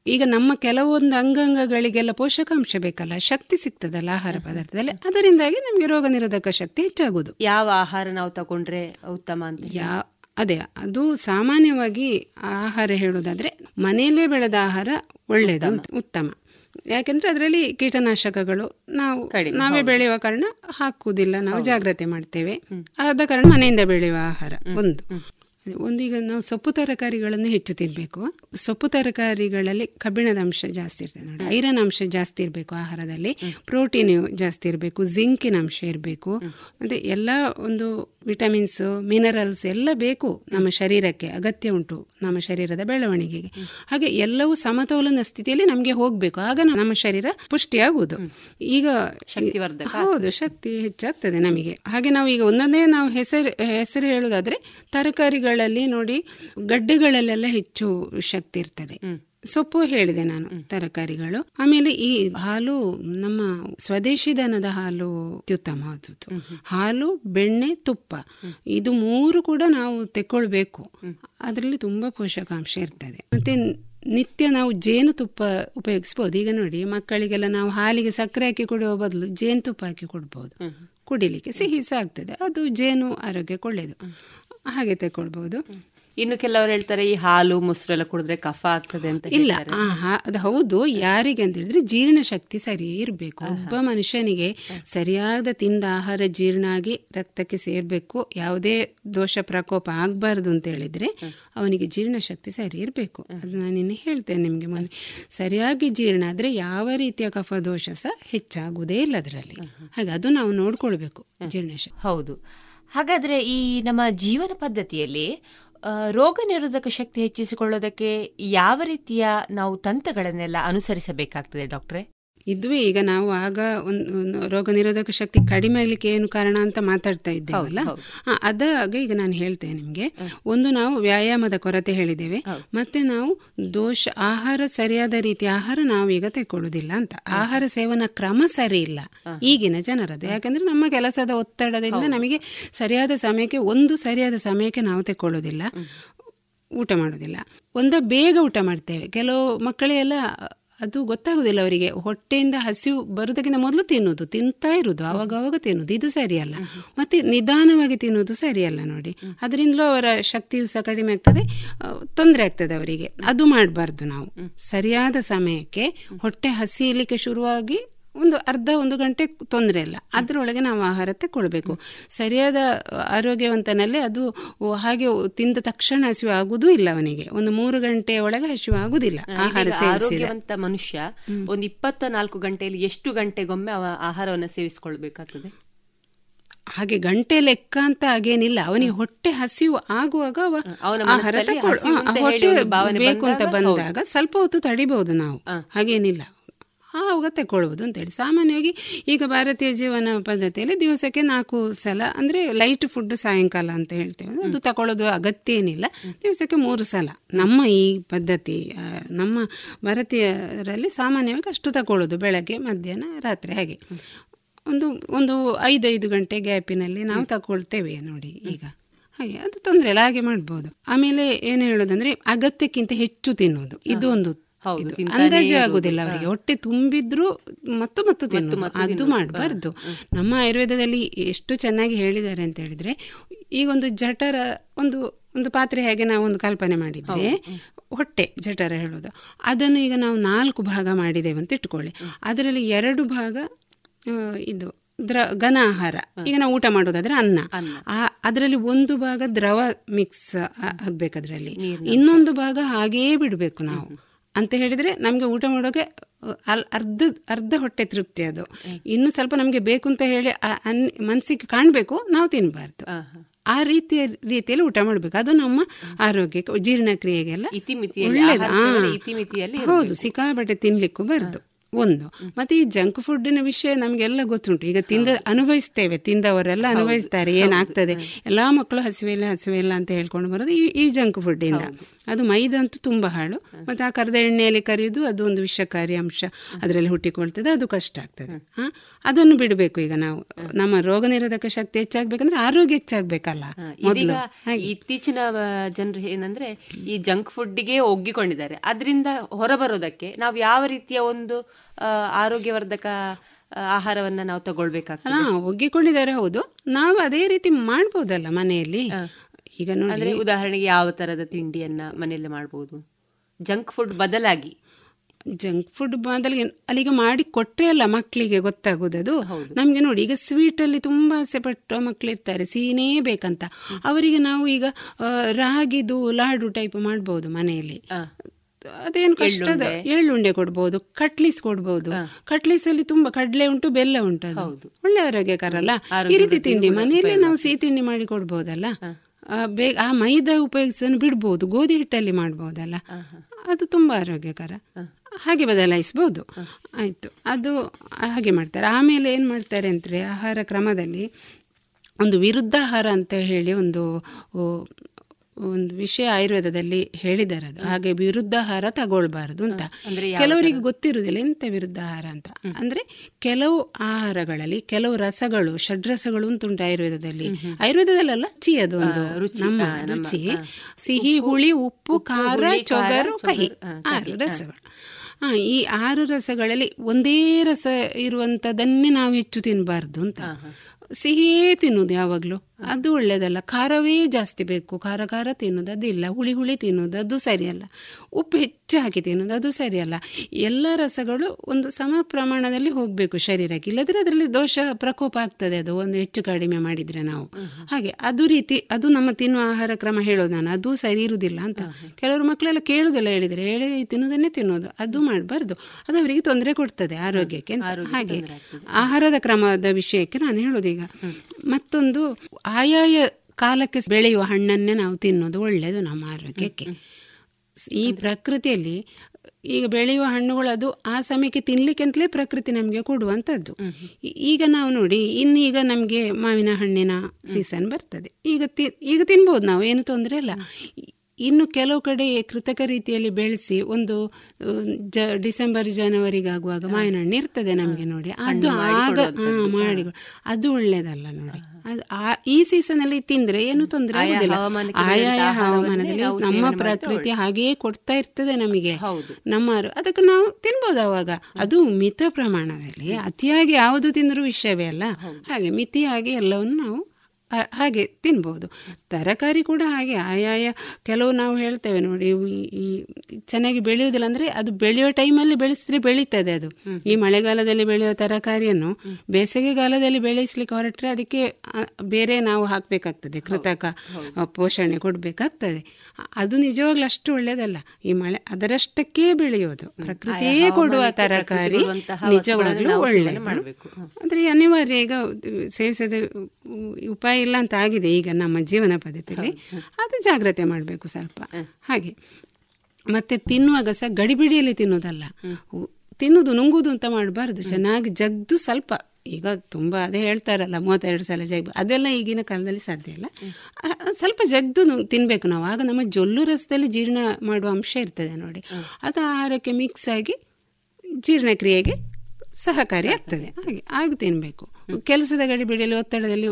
ಈಗ ನಮ್ಮ ಕೆಲವೊಂದು ಅಂಗಾಂಗಗಳಿಗೆಲ್ಲ ಪೋಷಕಾಂಶ ಬೇಕಲ್ಲ ಶಕ್ತಿ ಸಿಗ್ತದಲ್ಲ ಆಹಾರ ಪದಾರ್ಥದಲ್ಲಿ. ಅದರಿಂದಾಗಿ ನಮ್ಗೆ ರೋಗ ನಿರೋಧಕ ಶಕ್ತಿ ಹೆಚ್ಚಾಗುದು ಯಾವ ಆಹಾರ ನಾವು ತಗೊಂಡ್ರೆ ಉತ್ತಮ ಅಂತ ಯಾ ಅದೇ ಅದು ಸಾಮಾನ್ಯವಾಗಿ ಆಹಾರ ಹೇಳೋದಾದ್ರೆ ಮನೆಯಲ್ಲೇ ಬೆಳೆದ ಆಹಾರ ಒಳ್ಳೆಯದು ಉತ್ತಮ. ಯಾಕೆಂದ್ರೆ ಅದರಲ್ಲಿ ಕೀಟನಾಶಕಗಳು ನಾವು ನಾವೇ ಬೆಳೆಯುವ ಕಾರಣ ಹಾಕುವುದಿಲ್ಲ ನಾವು ಜಾಗ್ರತೆ ಮಾಡ್ತೇವೆ. ಆದ ಕಾರಣ ಮನೆಯಿಂದ ಬೆಳೆಯುವ ಆಹಾರ ಒಂದು. ಒಂದೀಗ ನಾವು ಸೊಪ್ಪು ತರಕಾರಿಗಳನ್ನು ಹೆಚ್ಚು ತಿನ್ನಬೇಕು ಸೊಪ್ಪು ತರಕಾರಿಗಳಲ್ಲಿ ಕಬ್ಬಿಣದ ಅಂಶ ಜಾಸ್ತಿ ಇರ್ತದೆ ನೋಡಿ. ಐರನ್ ಅಂಶ ಜಾಸ್ತಿ ಇರಬೇಕು ಆಹಾರದಲ್ಲಿ. ಪ್ರೋಟೀನ್ ಜಾಸ್ತಿ ಇರಬೇಕು. ಜಿಂಕಿನ ಅಂಶ ಇರಬೇಕು. ಮತ್ತೆ ಎಲ್ಲ ಒಂದು ವಿಟಮಿನ್ಸ್ ಮಿನರಲ್ಸ್ ಎಲ್ಲ ಬೇಕು ನಮ್ಮ ಶರೀರಕ್ಕೆ. ಅಗತ್ಯ ಉಂಟು ನಮ್ಮ ಶರೀರದ ಬೆಳವಣಿಗೆಗೆ. ಹಾಗೆ ಎಲ್ಲವೂ ಸಮತೋಲನ ಸ್ಥಿತಿಯಲ್ಲಿ ನಮಗೆ ಹೋಗಬೇಕು. ಆಗ ನಮ್ಮ ಶರೀರ ಪುಷ್ಟಿಯಾಗುವುದು. ಈಗ ಶಕ್ತಿವರ್ಧಕ ಹೌದು ಶಕ್ತಿ ಹೆಚ್ಚಾಗ್ತದೆ ನಮಗೆ. ಹಾಗೆ ನಾವು ಈಗ ಒಂದೊಂದೇ ನಾವು ಹೆಸರು ಹೆಸರು ಹೇಳುದಾದ್ರೆ ತರಕಾರಿಗಳಲ್ಲಿ ನೋಡಿ ಗಡ್ಡೆಗಳಲ್ಲೆಲ್ಲ ಹೆಚ್ಚು ಶಕ್ತಿ ಇರ್ತದೆ. ಸೊಪ್ಪು ಹೇಳಿದೆ ನಾನು ತರಕಾರಿಗಳು. ಆಮೇಲೆ ಈ ಹಾಲು ನಮ್ಮ ಸ್ವದೇಶಿ ದನದ ಹಾಲು ಅತ್ಯುತ್ತಮವಾದದ್ದು ಹಾಲು ಬೆಣ್ಣೆ ತುಪ್ಪ ಇದು ಮೂರು ಕೂಡ ನಾವು ತೆಕ್ಕೊಳ್ಬೇಕು. ಅದರಲ್ಲಿ ತುಂಬಾ ಪೋಷಕಾಂಶ ಇರ್ತದೆ. ಮತ್ತೆ ನಿತ್ಯ ನಾವು ಜೇನುತುಪ್ಪ ಉಪಯೋಗಿಸ್ಬೋದು. ಈಗ ನೋಡಿ ಮಕ್ಕಳಿಗೆಲ್ಲ ನಾವು ಹಾಲಿಗೆ ಸಕ್ಕರೆ ಹಾಕಿ ಕೊಡುವ ಬದಲು ಜೇನುತುಪ್ಪ ಹಾಕಿ ಕೊಡ್ಬೋದು. ಕುಡಿಲಿಕ್ಕೆ ಸಿಹಿ ಸಹ ಆಗ್ತದೆ ಅದು ಜೇನು ಆರೋಗ್ಯಕ್ಕೆ ಒಳ್ಳೆಯದು. ಹಾಗೆ ತಗೊಳ್ಬಹುದು ಇನ್ನು ಕೆಲವರು ಹೇಳ್ತಾರೆ ಈ ಹಾಲು ಮೊಸರೆಲ್ಲ ಕುಡಿದ್ರೆ ಕಫ ಆಗ್ತದೆ ಅಂತ ಇಲ್ಲ ಅದು ಹೌದು ಯಾರಿಗೆ ಅಂತ ಹೇಳಿದ್ರೆ ಜೀರ್ಣ ಶಕ್ತಿ ಸರಿ ಇರಬೇಕು. ಒಬ್ಬ ಮನುಷ್ಯನಿಗೆ ಸರಿಯಾದ ತಿಂದ ಆಹಾರ ಜೀರ್ಣ ಆಗಿ ರಕ್ತಕ್ಕೆ ಸೇರ್ಬೇಕು ಯಾವುದೇ ದೋಷ ಪ್ರಕೋಪ ಆಗ್ಬಾರ್ದು ಅಂತ ಹೇಳಿದ್ರೆ ಅವನಿಗೆ ಜೀರ್ಣ ಶಕ್ತಿ ಸರಿ ಇರಬೇಕು. ಅದು ನಾನು ನಿನ್ನೆ ಹೇಳ್ತೇನೆ ನಿಮಗೆ ಮೊನ್ನೆ ಸರಿಯಾಗಿ ಜೀರ್ಣ ಆದ್ರೆ ಯಾವ ರೀತಿಯ ಕಫ ದೋಷ ಸಹ ಹೆಚ್ಚಾಗುವುದೇ ಇಲ್ಲ ಅದರಲ್ಲಿ. ಹಾಗೆ ಅದು ನಾವು ನೋಡ್ಕೊಳ್ಬೇಕು ಜೀರ್ಣಶಕ್ತಿ ಹೌದು. ಹಾಗಾದ್ರೆ ಈ ನಮ್ಮ ಜೀವನ ಪದ್ಧತಿಯಲ್ಲಿ ರೋಗ ನಿರೋಧಕ ಶಕ್ತಿ ಹೆಚ್ಚಿಸಿಕೊಳ್ಳೋದಕ್ಕೆ ಯಾವ ರೀತಿಯ ನಾವು ತಂತ್ರಗಳನ್ನೆಲ್ಲ ಅನುಸರಿಸಬೇಕಾಗ್ತದೆ ಡಾಕ್ಟ್ರೆ? ಇದುವೇ. ಈಗ ನಾವು ಆಗ ಒಂದು ರೋಗ ನಿರೋಧಕ ಶಕ್ತಿ ಕಡಿಮೆ ಆಗ್ಲಿಕ್ಕೆ ಏನು ಕಾರಣ ಅಂತ ಮಾತಾಡ್ತಾ ಇದ್ದೇವಲ್ಲ? ಅದಾಗ ಈಗ ನಾನು ಹೇಳ್ತೇನೆ ನಿಮಗೆ. ಒಂದು ನಾವು ವ್ಯಾಯಾಮದ ಕೊರತೆ ಹೇಳಿದ್ದೇವೆ. ಮತ್ತೆ ನಾವು ದೋಷ ಆಹಾರ ಸರಿಯಾದ ರೀತಿ ಆಹಾರ ನಾವು ಈಗ ತೆಕ್ಕೊಳ್ಳುವುದಿಲ್ಲ ಅಂತ. ಆಹಾರ ಸೇವನ ಕ್ರಮ ಸರಿ ಇಲ್ಲ. ಈಗಿನ ಜನರದ್ದು ಯಾಕಂದ್ರೆ ನಮ್ಮ ಕೆಲಸದ ಒತ್ತಡದಿಂದ ನಮಗೆ ಸರಿಯಾದ ಸಮಯಕ್ಕೆ ಒಂದು ಸರಿಯಾದ ಸಮಯಕ್ಕೆ ನಾವು ತೆಕ್ಕೊಳ್ಳೋದಿಲ್ಲ. ಊಟ ಮಾಡೋದಿಲ್ಲ. ಒಂದ ಬೇಗ ಊಟ ಮಾಡ್ತೇವೆ. ಕೆಲವು ಮಕ್ಕಳೆಲ್ಲ ಅದು ಗೊತ್ತಾಗುದಿಲ್ಲ ಅವರಿಗೆ. ಹೊಟ್ಟೆಯಿಂದ ಹಸಿವು ಬರೋದಕ್ಕಿಂತ ಮೊದಲು ತಿನ್ನೋದು ತಿಂತಾ ಇರುವುದು ಆವಾಗ ಆವಾಗ ತಿನ್ನುವುದು. ಇದು ಸರಿಯಲ್ಲ. ಮತ್ತೆ ನಿಧಾನವಾಗಿ ತಿನ್ನುವುದು ಸರಿಯಲ್ಲ ನೋಡಿ. ಅದರಿಂದಲೂ ಅವರ ಶಕ್ತಿಯು ಸಹ ಕಡಿಮೆ ಆಗ್ತದೆ ತೊಂದರೆ ಆಗ್ತದೆ ಅವರಿಗೆ. ಅದು ಮಾಡಬಾರ್ದು ನಾವು. ಸರಿಯಾದ ಸಮಯಕ್ಕೆ ಹೊಟ್ಟೆ ಹಸಿಯಲಿಕ್ಕೆ ಶುರುವಾಗಿ ಒಂದು ಅರ್ಧ ಒಂದು ಗಂಟೆ ತೊಂದರೆ ಇಲ್ಲ. ಅದರೊಳಗೆ ನಾವು ಆಹಾರ ತಗೊಳ್ಬೇಕು ಸರಿಯಾದ ಆರೋಗ್ಯವಂತನಲ್ಲಿ ಅದು ಹಾಗೆ ತಿಂದ ತಕ್ಷಣ ಹಸಿವು ಆಗುವುದೂ ಇಲ್ಲ ಅವನಿಗೆ. ಒಂದು ಮೂರು ಗಂಟೆ ಒಳಗೆ ಹಸಿವು ಆಗುದಿಲ್ಲ. ಆಹಾರ ಸೇವಿಸಿದಂತ ಆರೋಗ್ಯವಂತ ಮನುಷ್ಯ ಒಂದು ಇಪ್ಪತ್ತ ನಾಲ್ಕು ಗಂಟೆಯಲ್ಲಿ ಎಷ್ಟು ಗಂಟೆಗೊಮ್ಮೆ ಅವ ಆಹಾರವನ್ನು ಸೇವಿಸಿಕೊಳ್ಬೇಕಾಗ್ತದೆ? ಹಾಗೆ ಗಂಟೆ ಲೆಕ್ಕ ಅಂತ ಹಾಗೇನಿಲ್ಲ. ಅವನಿಗೆ ಹೊಟ್ಟೆ ಹಸಿವು ಆಗುವಾಗ ಆಹಾರ ಹೊಟ್ಟೆ ಬೇಕು ಅಂತ ಬಂದಾಗ ಬಂದಾಗ ಸ್ವಲ್ಪ ಹೊತ್ತು ತಡಿಬಹುದು ನಾವು. ಹಾಗೇನಿಲ್ಲ. ಆವಾಗ ತಗೊಳ್ಬೋದು ಅಂತೇಳಿ ಸಾಮಾನ್ಯವಾಗಿ ಈಗ ಭಾರತೀಯ ಜೀವನ ಪದ್ಧತಿಯಲ್ಲಿ ದಿವಸಕ್ಕೆ ನಾಲ್ಕು ಸಲ ಅಂದರೆ ಲೈಟ್ ಫುಡ್ ಸಾಯಂಕಾಲ ಅಂತ ಹೇಳ್ತೇವೆ. ಅದು ತಗೊಳ್ಳೋದು ಅಗತ್ಯ ಏನಿಲ್ಲ ದಿವಸಕ್ಕೆ ಮೂರು ಸಲ. ನಮ್ಮ ಈ ಪದ್ಧತಿ ನಮ್ಮ ಭಾರತೀಯರಲ್ಲಿ ಸಾಮಾನ್ಯವಾಗಿ ಅಷ್ಟು ತಗೊಳ್ಳೋದು ಬೆಳಗ್ಗೆ ಮಧ್ಯಾಹ್ನ ರಾತ್ರಿ ಹಾಗೆ. ಒಂದು ಒಂದು ಐದೈದು ಗಂಟೆ ಗ್ಯಾಪಿನಲ್ಲಿ ನಾವು ತಗೊಳ್ತೇವೆ ನೋಡಿ ಈಗ. ಹಾಗೆ ಅದು ತೊಂದರೆ ಇಲ್ಲ ಹಾಗೆ ಮಾಡ್ಬೋದು. ಆಮೇಲೆ ಏನು ಹೇಳೋದಂದ್ರೆ ಅಗತ್ಯಕ್ಕಿಂತ ಹೆಚ್ಚು ತಿನ್ನೋದು ಇದು ಒಂದು ಅಂದಾಜು. ಆಗುದಿಲ್ಲ ಅವರಿಗೆ. ಹೊಟ್ಟೆ ತುಂಬಿದ್ರು ಮತ್ತು ಮತ್ತು ತಿನ್ನು ಅದು ಮಾಡಬಾರ್ದು. ನಮ್ಮ ಆಯುರ್ವೇದದಲ್ಲಿ ಎಷ್ಟು ಚೆನ್ನಾಗಿ ಹೇಳಿದ್ದಾರೆ ಅಂತ ಹೇಳಿದ್ರೆ ಈಗ ಒಂದು ಜಠರ ಒಂದು ಒಂದು ಪಾತ್ರೆ ಹೇಗೆ ನಾವು ಒಂದು ಕಲ್ಪನೆ ಮಾಡಿದ್ರೆ ಹೊಟ್ಟೆ ಜಠರ ಹೇಳೋದು. ಅದನ್ನು ಈಗ ನಾವು ನಾಲ್ಕು ಭಾಗ ಮಾಡಿದ್ದೇವೆ ಅಂತ ಇಟ್ಕೊಳ್ಳಿ. ಅದರಲ್ಲಿ ಎರಡು ಭಾಗ ಇದು ದ್ರ ಘನ ಆಹಾರ. ಈಗ ನಾವು ಊಟ ಮಾಡೋದಾದ್ರೆ ಅನ್ನ. ಆ ಅದರಲ್ಲಿ ಒಂದು ಭಾಗ ದ್ರವ ಮಿಕ್ಸ್ ಆಗ್ಬೇಕು ಅದರಲ್ಲಿ. ಇನ್ನೊಂದು ಭಾಗ ಹಾಗೇ ಬಿಡಬೇಕು ನಾವು. ಅಂತ ಹೇಳಿದ್ರೆ ನಮಗೆ ಊಟ ಮಾಡೋಕೆ ಅಲ್ ಅರ್ಧ ಅರ್ಧ ಹೊಟ್ಟೆ ತೃಪ್ತಿ ಅದು. ಇನ್ನು ಸ್ವಲ್ಪ ನಮಗೆ ಬೇಕು ಅಂತ ಹೇಳಿ ಅನ್ ಮನಸ್ಸಿಗೆ ಕಾಣಬೇಕು ನಾವು ತಿನ್ನಬಾರ್ದು ಆ ರೀತಿಯ ರೀತಿಯಲ್ಲಿ ಊಟ ಮಾಡಬೇಕು. ಅದು ನಮ್ಮ ಆರೋಗ್ಯಕ್ಕೆ ಜೀರ್ಣಕ್ರಿಯೆಗೆಲ್ಲ ಹೌದು ಸಿಕ್ಕಾಪಟ್ಟೆ ತಿನ್ಲಿಕ್ಕೂ ಬಾರ್ದು ಒಂದು. ಮತ್ತೆ ಈ ಜಂಕ್ ಫುಡ್ಡಿನ ವಿಷಯ ನಮಗೆಲ್ಲ ಗೊತ್ತುಂಟು. ಈಗ ತಿಂದ ಅನುಭವಿಸ್ತೇವೆ. ತಿಂದವರೆಲ್ಲ ಅನುಭವಿಸ್ತಾರೆ. ಏನಾಗ್ತದೆ? ಎಲ್ಲಾ ಮಕ್ಕಳು ಹಸಿವೆ ಇಲ್ಲ ಅಂತ ಹೇಳ್ಕೊಂಡು ಬರೋದು ಈ ಈ ಜಂಕ್ ಫುಡ್ ಇಂದ. ಅದು ಮೈದಂತೂ ತುಂಬ ಹಾಳು. ಮತ್ತೆ ಆ ಕರೆದ ಎಣ್ಣೆಯಲ್ಲಿ ಕರಿಯೋದು ಅದು ಒಂದು ವಿಷಕಾರಿ ಅಂಶ. ಅದರಲ್ಲಿ ಹುಟ್ಟಿಕೊಳ್ತದೆ. ಅದು ಕಷ್ಟ ಆಗ್ತದೆ. ಹಾ. ಅದನ್ನು ಬಿಡಬೇಕು ಈಗ ನಾವು. ನಮ್ಮ ರೋಗ ನಿರೋಧಕ ಶಕ್ತಿ ಹೆಚ್ಚಾಗಬೇಕಂದ್ರೆ ಆರೋಗ್ಯ ಹೆಚ್ಚಾಗಬೇಕಲ್ಲ ಮೊದಲು. ಇತ್ತೀಚಿನ ಜನರು ಏನಂದ್ರೆ ಈ ಜಂಕ್ ಫುಡ್ಗೆ ಒಗ್ಗಿಕೊಂಡಿದ್ದಾರೆ. ಅದರಿಂದ ಹೊರಬರೋದಕ್ಕೆ ನಾವು ಯಾವ ರೀತಿಯ ಒಂದು ಆರೋಗ್ಯವರ್ಧಕ ಆಹಾರವನ್ನ ನಾವು ತಗೊಳ್ಬೇಕಾಗ್ತದೆ. ಹಾ ಒಗ್ಗಿಕೊಂಡಿದ್ದಾರೆ ಹೌದು. ನಾವು ಅದೇ ರೀತಿ ಮಾಡ್ಬೋದಲ್ಲ ಮನೆಯಲ್ಲಿ? ಈಗ ನೋಡಿ. ಉದಾಹರಣೆಗೆ ಯಾವ ತರದ ತಿಂಡಿಯನ್ನ ಮನೆಯಲ್ಲಿ ಮಾಡಬಹುದು ಜಂಕ್ ಫುಡ್ ಬದಲಾಗಿ. ಜಂಕ್ ಫುಡ್ ಬದಲಿಗೆ ಅಲ್ಲಿಗೆ ಮಾಡಿ ಕೊಟ್ಟರೆ ಅಲ್ಲ ಮಕ್ಕಳಿಗೆ ಗೊತ್ತಾಗೋದದು ನಮಗೆ ನೋಡಿ ಈಗ ಸ್ವೀಟಲ್ಲಿ ತುಂಬಾ ಆಸೆ ಪಟ್ಟು ಮಕ್ಳು ಇರ್ತಾರೆ ಸಿಹಿನೇ ಬೇಕಂತ. ಅವರಿಗೆ ನಾವು ಈಗ ರಾಗಿದು ಲಾಡು ಟೈಪ್ ಮಾಡ್ಬೋದು ಮನೆಯಲ್ಲಿ. ಅದೇನು ಕಷ್ಟದ ಎಳ್ಳುಂಡೆ. ಕೊಡ್ಬೋದು ಕಟ್ಲಿಸ್ ಕೊಡ್ಬೋದು. ಕಟ್ಲಿಸ್ ಅಲ್ಲಿ ತುಂಬಾ ಕಡಲೆ ಉಂಟು ಬೆಲ್ಲ ಉಂಟು ಅದು. ಒಳ್ಳೆ ಆರೋಗ್ಯಕರ ಅಲ್ಲ ಈ ರೀತಿ ತಿಂಡಿ ಮನೆಯಲ್ಲೇ ನಾವು ಸಿಹಿ ತಿಂಡಿ ಮಾಡಿ ಕೊಡ್ಬೋದಲ್ಲ? ಬೇಗ ಆ ಮೈದಾ ಉಪಯೋಗಿಸೋನು ಬಿಡ್ಬೋದು ಗೋಧಿ ಹಿಟ್ಟಲ್ಲಿ ಮಾಡ್ಬೋದಲ್ಲ? ಅದು ತುಂಬಾ ಆರೋಗ್ಯಕರ. ಹಾಗೆ ಬದಲಾಯಿಸ್ಬೋದು. ಆಯ್ತು. ಅದು ಹಾಗೆ ಮಾಡ್ತಾರೆ. ಆಮೇಲೆ ಏನು ಮಾಡ್ತಾರೆ ಅಂದ್ರೆ ಆಹಾರ ಕ್ರಮದಲ್ಲಿ ಒಂದು ವಿರುದ್ಧಾಹಾರ ಅಂತ ಹೇಳಿ ಒಂದು ಒಂದು ವಿಷಯ ಆಯುರ್ವೇದದಲ್ಲಿ ಹೇಳಿದ್ದಾರೆ ಅದು ಹಾಗೆ ವಿರುದ್ಧಾಹಾರ ತಗೊಳ್ಬಾರದು ಅಂತ. ಕೆಲವರಿಗೆ ಗೊತ್ತಿರುವುದಿಲ್ಲ ಎಂತ ವಿರುದ್ಧಾಹಾರ ಅಂತ. ಅಂದ್ರೆ ಕೆಲವು ಆಹಾರಗಳಲ್ಲಿ ಕೆಲವು ರಸಗಳು ಷಡ್ರಸಗಳು ಅಂತ ಉಂಟು ಆಯುರ್ವೇದದಲ್ಲಿ ಆಯುರ್ವೇದದಲ್ಲ ಚಿ ಅದು ಒಂದು ನಮ್ಮ ರುಚಿ. ಸಿಹಿ ಹುಳಿ ಉಪ್ಪು ಖಾರ ಚೊಗರು ಕಹಿ. ಆರು ರಸಗಳು. ಹಾ ಈ ಆರು ರಸಗಳಲ್ಲಿ ಒಂದೇ ರಸ ಇರುವಂತದನ್ನೇ ನಾವು ಹೆಚ್ಚು ತಿನ್ನಬಾರ್ದು ಅಂತ. ಸಿಹಿಯೇ ತಿನ್ನುದು ಯಾವಾಗಲೂ? ಅದು ಒಳ್ಳೆಯದಲ್ಲ ಖಾರವೇ ಜಾಸ್ತಿ ಬೇಕು. ಖಾರ ಖಾರ ತಿನ್ನೋದು ಅದಿಲ್ಲ ಹುಳಿ ಹುಳಿ ತಿನ್ನೋದು ಅದು ಸರಿಯಲ್ಲ. ಉಪ್ಪು ಹೆಚ್ಚು ಹಾಕಿ ತಿನ್ನೋದು ಅದು ಸರಿಯಲ್ಲ. ಎಲ್ಲ ರಸಗಳು ಒಂದು ಸಮ ಪ್ರಮಾಣದಲ್ಲಿ ಹೋಗಬೇಕು ಶರೀರಕ್ಕೆ. ಇಲ್ಲದ್ರೆ ಅದರಲ್ಲಿ ದೋಷ ಪ್ರಕೋಪ ಆಗ್ತದೆ ಅದು. ಒಂದು ಹೆಚ್ಚು ಕಡಿಮೆ ಮಾಡಿದರೆ ನಾವು. ಹಾಗೆ ಅದು ರೀತಿ ಅದು ನಮ್ಮ ತಿನ್ನುವ ಆಹಾರ ಕ್ರಮ ಹೇಳೋದು ನಾನು. ಅದು ಸರಿ ಇರುವುದಿಲ್ಲ ಅಂತ. ಕೆಲವರು ಮಕ್ಕಳೆಲ್ಲ ಕೇಳುವುದಿಲ್ಲ ಹೇಳಿದರೆ ಹೇಳಿ ತಿನ್ನೋದನ್ನೇ ತಿನ್ನೋದು ಅದು ಮಾಡಬಾರ್ದು. ಅದು ಅವರಿಗೆ ತೊಂದರೆ ಕೊಡ್ತದೆ ಆರೋಗ್ಯಕ್ಕೆ ಹಾಗೆ ಆಹಾರದ ಕ್ರಮದ ವಿಷಯಕ್ಕೆ ನಾನು ಹೇಳೋದು ಈಗ ಮತ್ತೊಂದು ಆಯಾಯ ಕಾಲಕ್ಕೆ ಬೆಳೆಯುವ ಹಣ್ಣನ್ನೇ ನಾವು ತಿನ್ನೋದು ಒಳ್ಳೆಯದು ನಮ್ಮ ಆರೋಗ್ಯಕ್ಕೆ. ಈ ಪ್ರಕೃತಿಯಲ್ಲಿ ಈಗ ಬೆಳೆಯುವ ಹಣ್ಣುಗಳು ಅದು ಆ ಸಮಯಕ್ಕೆ ತಿನ್ಲಿಕ್ಕಂತಲೇ ಪ್ರಕೃತಿ ನಮಗೆ ಕೊಡುವಂಥದ್ದು. ಈಗ ನಾವು ನೋಡಿ ಇನ್ನೀಗ ನಮಗೆ ಮಾವಿನ ಹಣ್ಣಿನ ಸೀಸನ್ ಬರ್ತದೆ. ಈಗ ತಿ ಈಗ ತಿನ್ಬೋದು ನಾವು ಏನು ತೊಂದರೆ ಇಲ್ಲ. ಇನ್ನು ಕೆಲವು ಕಡೆ ಕೃತಕ ರೀತಿಯಲ್ಲಿ ಬೆಳೆಸಿ ಒಂದು ಜ ಡಿಸೆಂಬರ್ ಜನವರಿಗಾಗುವಾಗ ಮಾವಿನ ಹಣ್ಣು ಇರ್ತದೆ ನಮಗೆ ನೋಡಿ. ಅದು ಆಗ ಮಾಡಿ ಅದು ಒಳ್ಳೇದಲ್ಲ ನೋಡಿ. ಅದು ಆ- ಈ ಸೀಸನ್ ಅಲ್ಲಿ ತಿಂದ್ರೆ ಏನು ತೊಂದರೆ ಆಗುದಿಲ್ಲ. ಆಯಾಯ ಹವಾಮಾನದಲ್ಲಿ ನಮ್ಮ ಪ್ರಕೃತಿ ಹಾಗೆಯೇ ಕೊಡ್ತಾ ಇರ್ತದೆ ನಮಗೆ. ನಮ್ಮ ಅದಕ್ಕೆ ನಾವು ತಿನ್ಬೋದು ಅವಾಗ. ಅದು ಮಿತ ಪ್ರಮಾಣದಲ್ಲಿ ಅತಿಯಾಗಿ ಯಾವುದು ತಿಂದರೂ ವಿಷಯವೇ ಅಲ್ಲ. ಹಾಗೆ ಮಿತಿಯಾಗಿ ಎಲ್ಲವನ್ನು ನಾವು ಹಾಗೆ ತಿನ್ಬೋದು. ತರಕಾರಿ ಕೂಡ ಹಾಗೆ ಆಯಾಯ ಕೆಲವು ನಾವು ಹೇಳ್ತೇವೆ ನೋಡಿ ಈ ಚೆನ್ನಾಗಿ ಬೆಳೆಯುವುದಿಲ್ಲ ಅಂದರೆ ಅದು ಬೆಳೆಯೋ ಟೈಮಲ್ಲಿ ಬೆಳೆಸಿದ್ರೆ ಬೆಳೀತದೆ ಅದು. ಈ ಮಳೆಗಾಲದಲ್ಲಿ ಬೆಳೆಯುವ ತರಕಾರಿಯನ್ನು ಬೇಸಿಗೆಗಾಲದಲ್ಲಿ ಬೆಳೆಸಲಿಕ್ಕೆ ಹೊರಟ್ರೆ ಅದಕ್ಕೆ ಬೇರೆ ನಾವು ಹಾಕಬೇಕಾಗ್ತದೆ ಕೃತಕ ಪೋಷಣೆ ಕೊಡಬೇಕಾಗ್ತದೆ. ಅದು ನಿಜವಾಗ್ಲೂ ಅಷ್ಟು ಒಳ್ಳೆಯದಲ್ಲ ಈ ಮಳೆ ಅದರಷ್ಟಕ್ಕೆ ಬೆಳೆಯೋದು. ಪ್ರಕೃತಿಯೇ ಕೊಡುವ ತರಕಾರಿ ನಿಜವಾಗ್ಲೂ ಒಳ್ಳೆಯದು ಅಂದ್ರೆ ಅನಿವಾರ್ಯ ಈಗ ಸೇವಿಸದ ಉಪಾಯ ಇಲ್ಲ ಅಂತ ಆಗಿದೆ ಈಗ ನಮ್ಮ ಜೀವನ ಪದ್ಧತಿಯಲ್ಲಿ. ಅದು ಜಾಗ್ರತೆ ಮಾಡಬೇಕು ಸ್ವಲ್ಪ. ಹಾಗೆ. ಮತ್ತೆ ತಿನ್ನುವಾಗ ಸಹ ಗಡಿಬಿಡಿಯಲ್ಲಿ ತಿನ್ನೋದಲ್ಲ ತಿನ್ನೋದು ತಿನ್ನುವುದು ನುಂಗುವುದು ಅಂತ ಮಾಡಬಾರ್ದು. ಚೆನ್ನಾಗಿ ಜಗ್ದು ಸ್ವಲ್ಪ. ಈಗ ತುಂಬ ಅದೇ ಹೇಳ್ತಾರಲ್ಲ ಮೂವತ್ತೆರಡು ಸಲ ಜಗ್ ಅದೆಲ್ಲ ಈಗಿನ ಕಾಲದಲ್ಲಿ ಸಾಧ್ಯ ಇಲ್ಲ. ಸ್ವಲ್ಪ ಜಗ್ದು ತಿನ್ನಬೇಕು ನಾವು. ಆಗ ನಮ್ಮ ಜೊಲ್ಲು ರಸದಲ್ಲಿ ಜೀರ್ಣ ಮಾಡುವ ಅಂಶ ಇರ್ತದೆ ನೋಡಿ. ಅದು ಆಹಾರಕ್ಕೆ ಮಿಕ್ಸ್ ಆಗಿ ಜೀರ್ಣಕ್ರಿಯೆಗೆ ಸಹಕಾರಿ ಆಗ್ತದೆ. ಹಾಗೆ ಆಗ ತಿನ್ಬೇಕು. ಕೆಲಸದ ಗಡಿಬಿಡಿಯಲ್ಲಿ ಒತ್ತಡದಲ್ಲಿ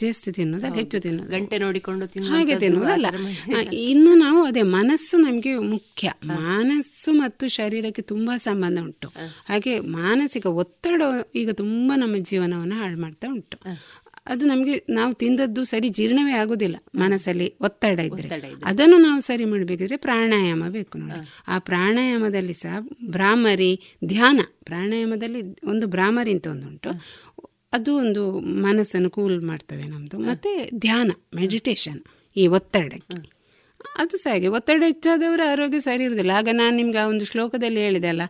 ಜಾಸ್ತಿ ತಿನ್ನೋದು ಹೆಚ್ಚು ತಿನ್ನೋದು ಗಂಟೆ ನೋಡಿಕೊಂಡು ಹಾಗೆ ತಿನ್ನೋದಲ್ಲ ಇನ್ನು ನಾವು ಅದೇ ಮನಸ್ಸು ನಮಗೆ ಮುಖ್ಯ. ಮನಸ್ಸು ಮತ್ತು ಶರೀರಕ್ಕೆ ತುಂಬಾ ಸಂಬಂಧ ಉಂಟು. ಹಾಗೆ ಮಾನಸಿಕ ಒತ್ತಡ ಈಗ ತುಂಬಾ ನಮ್ಮ ಜೀವನವನ್ನು ಹಾಳು ಮಾಡ್ತಾ ಉಂಟು. ಅದು ನಮಗೆ ನಾವು ತಿಂದದ್ದು ಸರಿ ಜೀರ್ಣವೇ ಆಗೋದಿಲ್ಲ. ಮನಸ್ಸಲ್ಲಿ ಒತ್ತಡ ಇದ್ರೆ. ಅದನ್ನು ನಾವು ಸರಿ ಮಾಡಬೇಕಿದ್ರೆ ಪ್ರಾಣಾಯಾಮ ಬೇಕು ನೋಡಿ. ಆ ಪ್ರಾಣಾಯಾಮದಲ್ಲಿ ಸಹ ಭ್ರಾಮರಿ ಧ್ಯಾನ. ಪ್ರಾಣಾಯಾಮದಲ್ಲಿ ಒಂದು ಭ್ರಾಮರಿ ಅಂತ ಒಂದುಂಟು. ಅದು ಒಂದು ಮನಸ್ಸನ್ನು ಕೂಲ್ ಮಾಡ್ತದೆ ನಮ್ಮದು ಮತ್ತು ಧ್ಯಾನ ಮೆಡಿಟೇಷನ್ ಈ ಒತ್ತಡಕ್ಕೆ. ಅದು ಸಹ ಹಾಗೆ ಒತ್ತಡ ಹೆಚ್ಚಾದವರ ಆರೋಗ್ಯ ಸರಿ ಇರುವುದಿಲ್ಲ ಆಗ ನಾನು ನಿಮ್ಗೆ ಆ ಒಂದು ಶ್ಲೋಕದಲ್ಲಿ ಹೇಳಿದೆ ಅಲ್ಲ.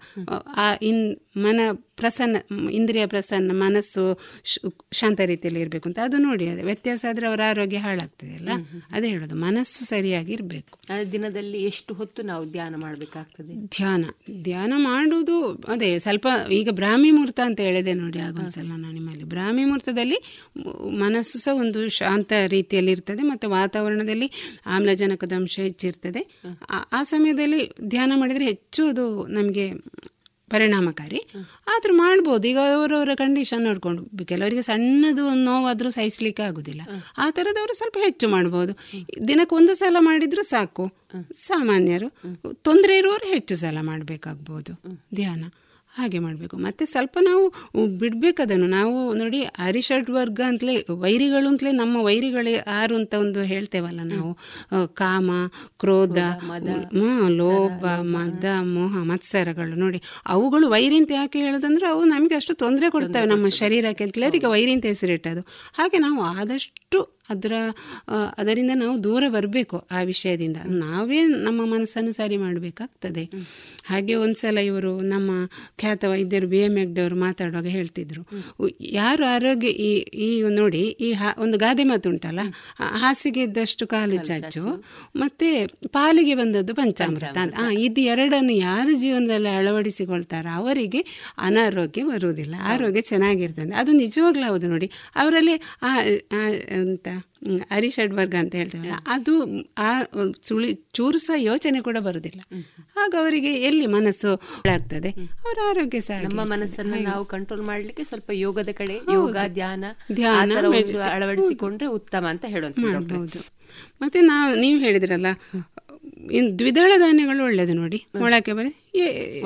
ಆ ಇನ್ ಮನ ಪ್ರಸನ್ನ ಇಂದ್ರಿಯ ಪ್ರಸನ್ನ ಮನಸ್ಸು ಶಾಂತ ರೀತಿಯಲ್ಲಿ ಇರಬೇಕು ಅಂತ. ಅದು ನೋಡಿ ಅದೇ ವ್ಯತ್ಯಾಸ ಆದರೆ ಅವರ ಆರೋಗ್ಯ ಹಾಳಾಗ್ತದೆ ಅಲ್ಲ? ಅದೇ ಹೇಳೋದು. ಮನಸ್ಸು ಸರಿಯಾಗಿ ಇರಬೇಕು. ಆ ದಿನದಲ್ಲಿ ಎಷ್ಟು ಹೊತ್ತು ನಾವು ಧ್ಯಾನ ಮಾಡಬೇಕಾಗ್ತದೆ? ಧ್ಯಾನ. ಧ್ಯಾನ ಮಾಡುವುದು ಅದೇ ಸ್ವಲ್ಪ ಈಗ ಬ್ರಾಹ್ಮಿ ಮುಹೂರ್ತ ಅಂತ ಹೇಳಿದೆ ನೋಡಿ ಆಗೊಂದ್ಸಲ ನಾನು ನಿಮ್ಮಲ್ಲಿ. ಬ್ರಾಹ್ಮಿ ಮುಹೂರ್ತದಲ್ಲಿ ಮನಸ್ಸು ಸಹ ಒಂದು ಶಾಂತ ರೀತಿಯಲ್ಲಿ ಇರ್ತದೆ ಮತ್ತು ವಾತಾವರಣದಲ್ಲಿ ಆಮ್ಲಜನಕದ ಅಂಶ ಹೆಚ್ಚಿರ್ತದೆ. ಆ- ಆ ಸಮಯದಲ್ಲಿ ಧ್ಯಾನ ಮಾಡಿದರೆ ಹೆಚ್ಚು ಅದು ನಮಗೆ ಪರಿಣಾಮಕಾರಿ. ಆದರೂ ಮಾಡ್ಬೋದು. ಈಗ ಅವರವರ ಕಂಡೀಷನ್ ನೋಡ್ಕೊಂಡು ಕೆಲವರಿಗೆ ಸಣ್ಣದು ಒಂದು ನೋವಾದರೂ ಸಹಿಸ್ಲಿಕ್ಕೆ ಆಗುದಿಲ್ಲ. ಆ ಥರದವರು ಸ್ವಲ್ಪ ಹೆಚ್ಚು ಮಾಡ್ಬೋದು. ದಿನಕ್ಕೆ ಒಂದು ಸಲ ಮಾಡಿದ್ರು ಸಾಕು. ಸಾಮಾನ್ಯರು ತೊಂದರೆ ಇರುವವರು ಹೆಚ್ಚು ಸಲ ಮಾಡಬೇಕಾಗ್ಬೋದು. ಧ್ಯಾನ. ಹಾಗೆ ಮಾಡಬೇಕು. ಮತ್ತೆ ಸ್ವಲ್ಪ ನಾವು ಬಿಡಬೇಕದನ್ನು ನಾವು ನೋಡಿ ಅರಿಷಡ್ ವರ್ಗ ಅಂತಲೇ ವೈರಿಗಳು ಅಂತಲೇ ನಮ್ಮ ವೈರಿಗಳೇ ಯಾರು ಅಂತ ಒಂದು ಹೇಳ್ತೇವಲ್ಲ ನಾವು. ಕಾಮ ಕ್ರೋಧ ಲೋಭ ಮದ ಮೋಹ ಮತ್ಸರಗಳು ನೋಡಿ. ಅವುಗಳು ವೈರಿ ಅಂತ ಯಾಕೆ ಹೇಳೋದಂದ್ರೆ ಅವು ನಮಗೆ ಅಷ್ಟು ತೊಂದರೆ ಕೊಡ್ತವೆ ನಮ್ಮ ಶರೀರಕ್ಕೆ ಅಂತಲೇ. ಅದಕ್ಕೆ ವೈರಿ ಅಂತ ಹೆಸರಿಟ್ಟದು ಹಾಗೆ ನಾವು ಆದಷ್ಟು ಅದರ ಅದರಿಂದ ನಾವು ದೂರ ಬರಬೇಕು ಆ ವಿಷಯದಿಂದ. ನಾವೇ ನಮ್ಮ ಮನಸ್ಸನ್ನು ಸರಿ ಮಾಡಬೇಕಾಗ್ತದೆ. ಹಾಗೆ ಒಂದ್ಸಲ ಇವರು ನಮ್ಮ ಖ್ಯಾತ ವೈದ್ಯರು ಬಿ ಎಂ ಎಗ್ಡವರು ಮಾತಾಡುವಾಗ ಹೇಳ್ತಿದ್ರು. ಯಾರು ಆರೋಗ್ಯ ಈ ಈ ನೋಡಿ ಈ ಹಾ- ಒಂದು ಗಾದೆ ಮಾತುಂಟಲ್ಲ ಉಂಟಲ್ಲ ಹಾಸಿಗೆ ಇದ್ದಷ್ಟು ಕಾಲು ಚಾಚು ಮತ್ತೆ ಪಾಲಿಗೆ ಬಂದದ್ದು ಪಂಚಾಮೃತ. ಅಂತ ಆ, ಇದು ಎರಡನ್ನು ಯಾರು ಜೀವನದಲ್ಲಿ ಅಳವಡಿಸಿಕೊಳ್ತಾರೋ ಅವರಿಗೆ ಅನಾರೋಗ್ಯ ಬರುವುದಿಲ್ಲ. ಆರೋಗ್ಯ ಚೆನ್ನಾಗಿರ್ತದೆ. ಅದು ನಿಜವಾಗ್ಲೂ ಹೌದು ನೋಡಿ. ಅವರಲ್ಲಿ ಆ, ಅಂತ ಹ್ಮ್, ಅರಿಷಡ್ವರ್ಗ ಅಂತ ಹೇಳ್ತೇವೆ ಅದು ಆ ಸುಳಿ ಚೂರು ಸಹ ಯೋಚನೆ ಕೂಡ ಬರುದಿಲ್ಲ. ಹಾಗ ಅವರಿಗೆ ಎಲ್ಲಿ ಮನಸ್ಸು ಆಗ್ತದೆ ಅವರ ಆರೋಗ್ಯ ಸಹ ನಮ್ಮ. ಮನಸ್ಸನ್ನು ನಾವು ಕಂಟ್ರೋಲ್ ಮಾಡ್ಲಿಕ್ಕೆ ಸ್ವಲ್ಪ ಯೋಗದ ಕಡೆ ಯೋಗ ಧ್ಯಾನ ಧ್ಯಾನ, ಅಳವಡಿಸಿಕೊಂಡ್ರೆ ಉತ್ತಮ ಅಂತ ಹೇಳುವಂತ ಮತ್ತೆ ನಾವು ನೀವು ಹೇಳಿದ್ರಲ್ಲ ಇನ್ ದ್ವಿದಳ ಧಾನ್ಯಗಳು ಒಳ್ಳೇದು ನೋಡಿ. ಮೊಳಕೆ ಬರೆ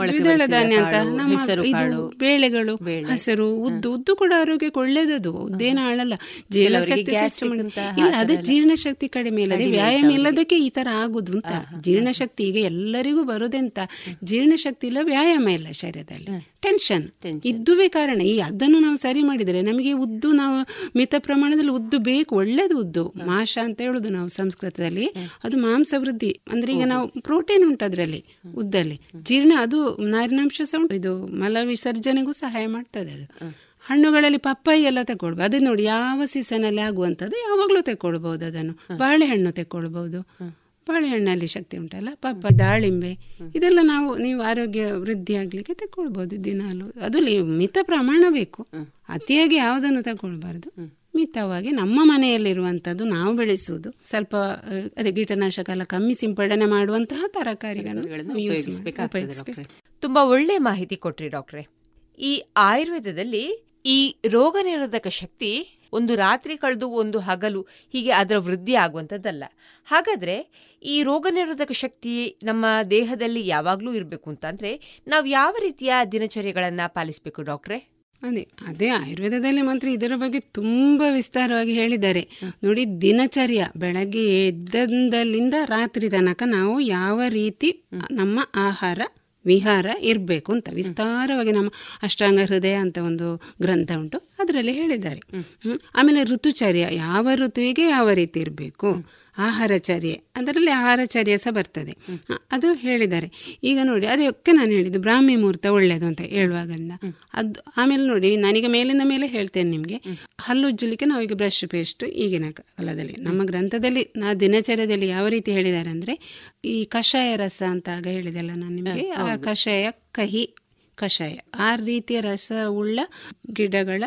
ದ್ವಿದಳ ಧಾನ್ಯ ಅಂತ ನಮ್ಮ ಇದು ಬೇಳೆಗಳು ಹಸಿರು ಉದ್ದು ಉದ್ದು ಕೂಡ ಆರೋಗ್ಯಕ್ಕೆ ಒಳ್ಳೇದದು ಉದ್ದೇನ ಆಳಲ್ಲ. ಜೀರ್ಣಶಕ್ತಿ ಇಲ್ಲ ಅದೇ ಜೀರ್ಣಶಕ್ತಿ ಕಡಿಮೆ ಇಲ್ಲದೆ ವ್ಯಾಯಾಮ ಇಲ್ಲದಕ್ಕೆ ಈ ತರ ಆಗುದು ಅಂತ. ಜೀರ್ಣಶಕ್ತಿ ಈಗ ಎಲ್ಲರಿಗೂ ಬರುದೆಂತ ಜೀರ್ಣಶಕ್ತಿ ಇಲ್ಲ ವ್ಯಾಯಾಮ ಇಲ್ಲ ಶರೀರದಲ್ಲಿ. ಟೆನ್ಷನ್ ಇದ್ದುವೇ ಕಾರಣ. ಈ ಅದನ್ನು ನಾವು ಸರಿ ಮಾಡಿದರೆ ನಮಗೆ ಉದ್ದು ನಾವು ಮಿತ ಪ್ರಮಾಣದಲ್ಲಿ ಉದ್ದು ಬೇಕು ಒಳ್ಳೇದು ಉದ್ದು. ಮಾಷ ಅಂತ ಹೇಳುದು ನಾವು ಸಂಸ್ಕೃತದಲ್ಲಿ. ಅದು ಮಾಂಸ ವೃದ್ಧಿ. ಅಂದ್ರೆ ಈಗ ನಾವು ಪ್ರೋಟೀನ್ ಉಂಟು ಅದರಲ್ಲಿ ಉದ್ದಲ್ಲಿ. ಜೀರ್ಣ ಅದು ನಾರಿನಾಂಶ ಸಹ ಉಂಟು. ಇದು ಮಲ ವಿಸರ್ಜನೆಗೂ ಸಹಾಯ ಮಾಡ್ತದೆ ಅದು. ಹಣ್ಣುಗಳಲ್ಲಿ ಪಪ್ಪಾಯಿ ಎಲ್ಲ ತಗೊಳ್ಬೋದು ಅದನ್ನ ನೋಡಿ ಯಾವ ಸೀಸನ್ ಅಲ್ಲಿ ಆಗುವಂಥದ್ದು ಯಾವಾಗಲೂ ತೆಕ್ಕೊಳ್ಬಹುದು ಅದನ್ನು. ಬಾಳೆಹಣ್ಣು ತೆಕ್ಕೊಳ್ಬಹುದು ಬಾಳೆಹಣ್ಣಲ್ಲಿ ಶಕ್ತಿ ಉಂಟಲ್ಲ ಪಪ್ಪ ದಾಳಿಂಬೆ ಇದೆಲ್ಲ ನಾವು ನೀವು ಆರೋಗ್ಯ ವೃದ್ಧಿ ಆಗ್ಲಿಕ್ಕೆ ತಗೊಳ್ಬಹುದು ದಿನಾಲು. ಅದು ಮಿತ ಪ್ರಮಾಣ ಬೇಕು. ಅತಿಯಾಗಿ ಯಾವುದನ್ನು ತಗೊಳ್ಬಾರ್ದು. ಮಿತವಾಗಿ ನಮ್ಮ ಮನೆಯಲ್ಲಿರುವಂಥದ್ದು ನಾವು ಬೆಳೆಸುವುದು. ಸ್ವಲ್ಪ ಅದೇ ಕೀಟನಾಶಕ ಎಲ್ಲ ಕಮ್ಮಿ ಸಿಂಪಡಣೆ ಮಾಡುವಂತಹ ತರಕಾರಿಗಳನ್ನು ಉಪಯೋಗಿಸ್ಬೇಕು. ತುಂಬಾ ಒಳ್ಳೆ ಮಾಹಿತಿ ಕೊಟ್ರಿ ಡಾಕ್ಟ್ರೆ. ಈ ಆಯುರ್ವೇದದಲ್ಲಿ ಈ ರೋಗ ನಿರೋಧಕ ಶಕ್ತಿ ಒಂದು ರಾತ್ರಿ ಕಳೆದು ಒಂದು ಹಗಲು ಹೀಗೆ ಅದರ ವೃದ್ಧಿ ಆಗುವಂಥದ್ದಲ್ಲ. ಹಾಗಾದ್ರೆ ಈ ರೋಗ ನಿರೋಧಕ ಶಕ್ತಿ ನಮ್ಮ ದೇಹದಲ್ಲಿ ಯಾವಾಗಲೂ ಇರಬೇಕು ಅಂತಂದ್ರೆ ನಾವು ಯಾವ ರೀತಿಯ ದಿನಚರ್ಯಗಳನ್ನು ಪಾಲಿಸಬೇಕು ಡಾಕ್ಟ್ರೆ? ಅದೇ ಅದೇ ಆಯುರ್ವೇದದಲ್ಲಿ ಮಾತ್ರ ಇದರ ಬಗ್ಗೆ ತುಂಬಾ ವಿಸ್ತಾರವಾಗಿ ಹೇಳಿದ್ದಾರೆ. ನೋಡಿ, ದಿನಚರ್ಯ, ಬೆಳಗ್ಗೆ ಎದ್ದದಲ್ಲಿಂದ ರಾತ್ರಿ ತನಕ ನಾವು ಯಾವ ರೀತಿ ನಮ್ಮ ಆಹಾರ, ವಿಹಾರ ಇರಬೇಕು ಅಂತ ವಿಸ್ತಾರವಾಗಿ ನಮ್ಮ ಅಷ್ಟಾಂಗ ಹೃದಯ ಅಂತ ಒಂದು ಗ್ರಂಥ ಉಂಟು. ಅದರಲ್ಲಿ ಹೇಳಿದ್ದಾರೆ. ಆಮೇಲೆ ಋತುಚರ್ಯ ಯಾವ ಋತುವಿಗೆ ಯಾವ ರೀತಿ ಇರಬೇಕು? ಆಹಾರಚರ್ಯೆ ಅದರಲ್ಲಿ ಆಹಾರಚರ್ಯ ಸಹ ಬರ್ತದೆ. ಅದು ಹೇಳಿದ್ದಾರೆ. ಈಗ ನೋಡಿ ಅದಕ್ಕೆ ನಾನು ಹೇಳಿದ್ದು ಬ್ರಾಹ್ಮಿ ಮುಹೂರ್ತ ಒಳ್ಳೆಯದು ಅಂತ ಹೇಳುವಾಗಲಿಂದ. ಅದು ಆಮೇಲೆ ನೋಡಿ ನನಗೆ ಮೇಲಿಂದ ಮೇಲೆ ಹೇಳ್ತೇನೆ ನಿಮಗೆ. ಹಲ್ಲುಜ್ಜಲಿಕ್ಕೆ ನಾವೀಗ ಬ್ರಷ್ ಪೇಸ್ಟ್ ಈಗಿನ ಕಾಲದಲ್ಲಿ ನಮ್ಮ ಗ್ರಂಥದಲ್ಲಿ ನಾ ದಿನಚರ್ಯದಲ್ಲಿ ಯಾವ ರೀತಿ ಹೇಳಿದ್ದಾರೆ ಅಂದರೆ ಈ ಕಷಾಯ ರಸ ಅಂತ ಆಗ ಹೇಳಿದೆಲ್ಲ ನಾನು ನಿಮಗೆ. ಆ ಕಷಾಯ ಕಹಿ ಕಷಾಯ. ಆ ರೀತಿಯ ರಸ ಉಳ್ಳ ಗಿಡಗಳ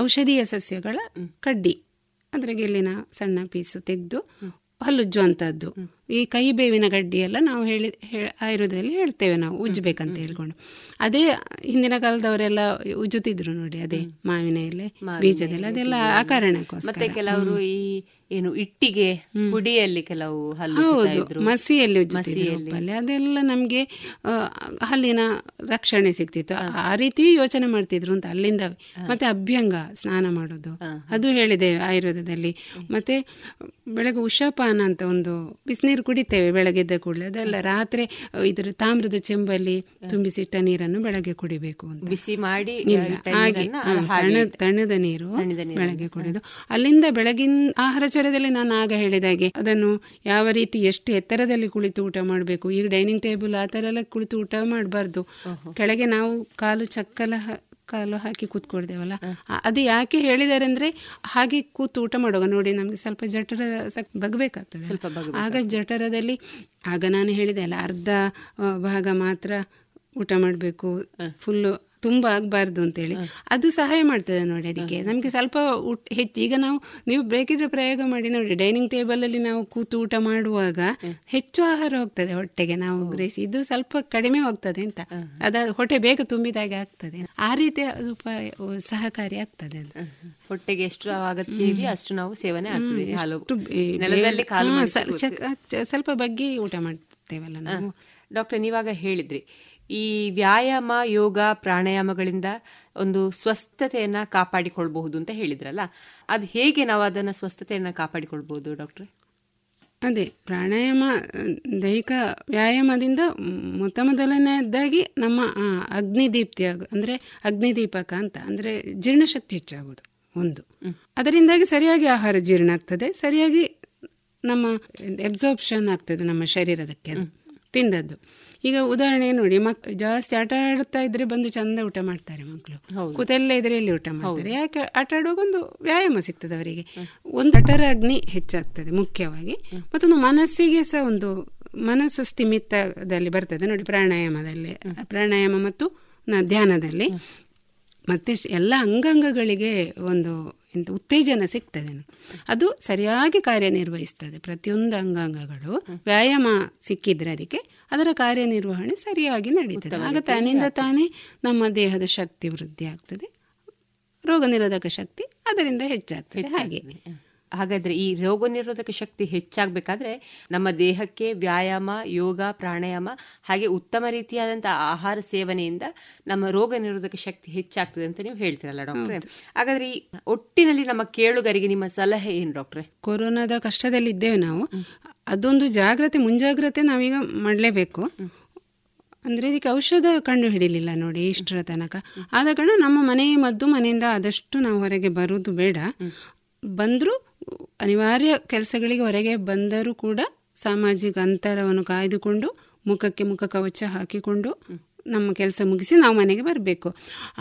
ಔಷಧೀಯ ಸಸ್ಯಗಳ ಕಡ್ಡಿ. ಅದರ ಗೆಲ್ಲಿನ ಸಣ್ಣ ಪೀಸು ತೆಗೆದು ಹಲ್ಲುಜ್ಜುವಂಥದ್ದು. ಈ ಕೈ ಬೇವಿನ ಗಡ್ಡಿ ಎಲ್ಲ ನಾವು ಹೇಳಿ ಆಯುರ್ವೇದದಲ್ಲಿ ಹೇಳ್ತೇವೆ ನಾವು ಉಜ್ಜಬೇಕಂತ ಹೇಳ್ಕೊಂಡು. ಅದೇ ಹಿಂದಿನ ಕಾಲದವರೆಲ್ಲ ಉಜ್ಜುತ್ತಿದ್ರು ನೋಡಿ ಅದೇ ಮಾವಿನ ಎಲೆ ಬೀಜದೆಲ್ಲ ಅದೆಲ್ಲ ಆ ಕಾರಣಕ್ಕೋಸ್ಕರ ಕೆಲವರು ಈ ಏನು ಇಟ್ಟಿಗೆ ಹುಡಿಯಲ್ಲಿ ಕೆಲವು ಹಲ್ಲು ಮಸಿಯಲ್ಲಿ ಮಸಿಯಲ್ಲಿ. ಅದೆಲ್ಲ ನಮಗೆ ಹಲ್ಲಿನ ರಕ್ಷಣೆ ಸಿಗ್ತಿತ್ತು. ಆ ರೀತಿ ಯೋಚನೆ ಮಾಡ್ತಿದ್ರು ಅಂತ ಅಲ್ಲಿಂದ ಮತ್ತೆ ಅಭ್ಯಂಗ ಸ್ನಾನ ಮಾಡೋದು. ಅದು ಹೇಳಿದೆ ಆಯುರ್ವೇದದಲ್ಲಿ. ಮತ್ತೆ ಬೆಳಗ್ಗೆ ಉಷಾಪಾನ ಅಂತ ಒಂದು ಬಿಸಿನೀರು ಕುಡಿತೇವೆ ಬೆಳಗ್ಗೆ ಎದ್ದ ಕೂಡಲೇ. ಅದೆಲ್ಲ ರಾತ್ರಿ ಇದರ ತಾಮ್ರದ ಚೆಂಬಲ್ಲಿ ತುಂಬಿಸಿಟ್ಟ ನೀರನ್ನು ಬೆಳಗ್ಗೆ ಕುಡಿಬೇಕು ಅಂತ. ಬಿಸಿ ಮಾಡಿ ಹಾಗೆ ತಣ್ಣದ ನೀರು ಬೆಳಗ್ಗೆ ಕುಡಿದು. ಅಲ್ಲಿಂದ ಬೆಳಗಿನ ಆಹಾರಚರ್ಯದಲ್ಲಿ ನಾನು ಆಗ ಹೇಳಿದಾಗೆ ಅದನ್ನು ಯಾವ ರೀತಿ ಎಷ್ಟು ಎತ್ತರದಲ್ಲಿ ಕುಳಿತು ಊಟ ಮಾಡಬೇಕು? ಈಗ ಡೈನಿಂಗ್ ಟೇಬಲ್ ಆ ಥರ ಎಲ್ಲ ಕುಳಿತು ಊಟ ಮಾಡಬಾರ್ದು. ಕೆಳಗೆ ನಾವು ಕಾಲು ಚಕ್ಕಲ ಕಾಲು ಹಾಕಿ ಕೂತ್ಕೊಳ್ತೇವಲ್ಲ? ಅದು ಯಾಕೆ ಹೇಳಿದ್ದಾರೆ ಅಂದ್ರೆ ಹಾಗೆ ಕೂತು ಊಟ ಮಾಡುವಾಗ ನೋಡಿ ನಮ್ಗೆ ಸ್ವಲ್ಪ ಜಠರ ಬಗ್ಬೇಕಾಗ್ತದೆ. ಸ್ವಲ್ಪ. ಆಗ ಜಠರದಲ್ಲಿ ಆಗ ನಾನು ಹೇಳಿದೆ ಅಲ್ಲ ಅರ್ಧ ಭಾಗ ಮಾತ್ರ ಊಟ ಮಾಡಬೇಕು. ಫುಲ್ಲು ತುಂಬ ಆಗಬಾರ್ದು ಅಂತೇಳಿ. ಅದು ಸಹಾಯ ಮಾಡ್ತದೆ ನೋಡಿ ಅದಕ್ಕೆ. ನಮಗೆ ಸ್ವಲ್ಪ ಊಟ ಹೆಚ್ಚು. ಈಗ ನಾವು ನೀವು ಬೇಕಿದ್ರೆ ಪ್ರಯೋಗ ಮಾಡಿ ನೋಡಿ. ಡೈನಿಂಗ್ ಟೇಬಲಲ್ಲಿ ನಾವು ಕೂತು ಊಟ ಮಾಡುವಾಗ ಹೆಚ್ಚು ಆಹಾರ ಹೋಗ್ತದೆ ಹೊಟ್ಟೆಗೆ ನಾವು ಗ್ರಹಿಸಿ. ಇದು ಸ್ವಲ್ಪ ಕಡಿಮೆ ಹೋಗ್ತದೆ ಅಂತ. ಅದ ಹೊಟ್ಟೆ ಬೇಗ ತುಂಬಿದಾಗೆ ಆಗ್ತದೆ. ಆ ರೀತಿ ಅದು ಸಹಕಾರಿ ಆಗ್ತದೆ ಅದು. ಹೊಟ್ಟೆಗೆ ಎಷ್ಟು ಅಗತ್ಯ ಇದೆಯೋ ಅಷ್ಟು ನಾವು ಸೇವನೆ ಆಗ್ತದೆ. ಸ್ವಲ್ಪ ಬಗ್ಗೆ ಊಟ ಮಾಡ್ತೇವಲ್ಲ ನಾವು. ಡಾಕ್ಟರ್ ನೀವಾಗ ಹೇಳಿದ್ರಿ. ಈ ವ್ಯಾಯಾಮ ಯೋಗ ಪ್ರಾಣಾಯಾಮಗಳಿಂದ ಒಂದು ಸ್ವಸ್ಥತೆಯನ್ನು ಕಾಪಾಡಿಕೊಳ್ಬಹುದು ಅಂತ ಹೇಳಿದ್ರಲ್ಲ. ಅದು ಹೇಗೆ ನಾವು ಅದನ್ನು ಸ್ವಸ್ಥತೆಯನ್ನು ಕಾಪಾಡಿಕೊಳ್ಬಹುದು ಡಾಕ್ಟ್ರೆ? ಅದೇ ಪ್ರಾಣಾಯಾಮ ದೈಹಿಕ ವ್ಯಾಯಾಮದಿಂದ ಮೊತ್ತ ಮೊದಲನೆಯದಾಗಿ ನಮ್ಮ ಅಗ್ನಿದೀಪ್ತಿ ಆಗ ಅಂದರೆ ಅಗ್ನಿದೀಪಕ ಅಂತ ಅಂದರೆ ಜೀರ್ಣಶಕ್ತಿ ಹೆಚ್ಚಾಗೋದು ಒಂದು. ಅದರಿಂದಾಗಿ ಸರಿಯಾಗಿ ಆಹಾರ ಜೀರ್ಣ ಆಗ್ತದೆ ಸರಿಯಾಗಿ ನಮ್ಮ ಎಬ್ಸಾರ್ಪ್ಷನ್ ಆಗ್ತದೆ ನಮ್ಮ ಶರೀರದಕ್ಕೆ ಅದು ತಿಂದದ್ದು. ಈಗ ಉದಾಹರಣೆ ನೋಡಿ ಮಕ್ ಜಾಸ್ತಿ ಆಟ ಆಡ್ತಾ ಇದ್ರೆ ಬಂದು ಚಂದ ಊಟ ಮಾಡ್ತಾರೆ ಮಕ್ಕಳು ಕೂತೆಲ್ಲ ಇದ್ರೆ ಎಲ್ಲಿ ಊಟ ಮಾಡ್ತಾರೆ? ಯಾಕೆ ಆಟ ಆಡುವಾಗ ಒಂದು ವ್ಯಾಯಾಮ ಸಿಗ್ತದೆ ಅವರಿಗೆ. ಒಂದು ಅಟರ ಅಗ್ನಿ ಹೆಚ್ಚಾಗ್ತದೆ ಮುಖ್ಯವಾಗಿ. ಮತ್ತೊಂದು ಮನಸ್ಸಿಗೆ ಸಹ ಒಂದು ಮನಸ್ಸು ಸ್ಥಿಮಿತದಲ್ಲಿ ಬರ್ತದೆ. ನೋಡಿ ಪ್ರಾಣಾಯಾಮದಲ್ಲಿ ಪ್ರಾಣಾಯಾಮ ಮತ್ತು ಧ್ಯಾನದಲ್ಲಿ. ಮತ್ತೆ ಎಲ್ಲ ಅಂಗಾಂಗಗಳಿಗೆ ಒಂದು ಎಂತ ಉತ್ತೇಜನ ಸಿಗ್ತದೆ. ಅದು ಸರಿಯಾಗಿ ಕಾರ್ಯನಿರ್ವಹಿಸ್ತದೆ. ಪ್ರತಿಯೊಂದು ಅಂಗಾಂಗಗಳು ವ್ಯಾಯಾಮ ಸಿಕ್ಕಿದ್ರೆ ಅದಕ್ಕೆ ಅದರ ಕಾರ್ಯನಿರ್ವಹಣೆ ಸರಿಯಾಗಿ ನಡೀತದೆ. ಆಗ ತಾನಿಂದ ತಾನೇ ನಮ್ಮ ದೇಹದ ಶಕ್ತಿ ವೃದ್ಧಿ ಆಗ್ತದೆ. ರೋಗ ನಿರೋಧಕ ಶಕ್ತಿ ಅದರಿಂದ ಹೆಚ್ಚಾಗ್ತದೆ. ಹಾಗೆ. ಹಾಗಾದ್ರೆ ಈ ರೋಗ ನಿರೋಧಕ ಶಕ್ತಿ ಹೆಚ್ಚಾಗಬೇಕಾದ್ರೆ ನಮ್ಮ ದೇಹಕ್ಕೆ ವ್ಯಾಯಾಮ ಯೋಗ ಪ್ರಾಣಾಯಾಮ ಹಾಗೆ ಉತ್ತಮ ರೀತಿಯಾದಂತಹ ಆಹಾರ ಸೇವನೆಯಿಂದ ನಮ್ಮ ರೋಗ ನಿರೋಧಕ ಶಕ್ತಿ ಹೆಚ್ಚಾಗ್ತದೆ ಅಂತ ನೀವು ಹೇಳ್ತೀರಲ್ಲ ಡಾಕ್ಟ್ರೆ. ಹಾಗಾದ್ರೆ ಈ ಒಟ್ಟಿನಲ್ಲಿ ನಮ್ಮ ಕೇಳುಗರಿಗೆ ನಿಮ್ಮ ಸಲಹೆ ಏನು ಡಾಕ್ಟ್ರೆ? ಕೊರೋನಾದ ಕಷ್ಟದಲ್ಲಿದ್ದೇವೆ ನಾವು. ಅದೊಂದು ಜಾಗ್ರತೆ ಮುಂಜಾಗ್ರತೆ ನಾವೀಗ ಮಾಡಲೇಬೇಕು. ಅಂದರೆ ಇದಕ್ಕೆ ಔಷಧ ಕಂಡು ಹಿಡಿಲಿಲ್ಲ ನೋಡಿ ಇಷ್ಟರ ತನಕ. ಆದ ಕಾರಣ ನಮ್ಮ ಮನೆಯ ಮದ್ದು ಮನೆಯಿಂದ ಆದಷ್ಟು ನಾವು ಹೊರಗೆ ಬರೋದು ಬೇಡ. ಬಂದರೂ ಅನಿವಾರ್ಯ ಕೆಲಸಗಳಿಗೆ ಹೊರಗೆ ಬಂದರೂ ಕೂಡ ಸಾಮಾಜಿಕ ಅಂತರವನ್ನು ಕಾಯ್ದುಕೊಂಡು ಮುಖಕ್ಕೆ ಮುಖ ಕವಚ ಹಾಕಿಕೊಂಡು ನಮ್ಮ ಕೆಲಸ ಮುಗಿಸಿ ನಾವು ಮನೆಗೆ ಬರಬೇಕು.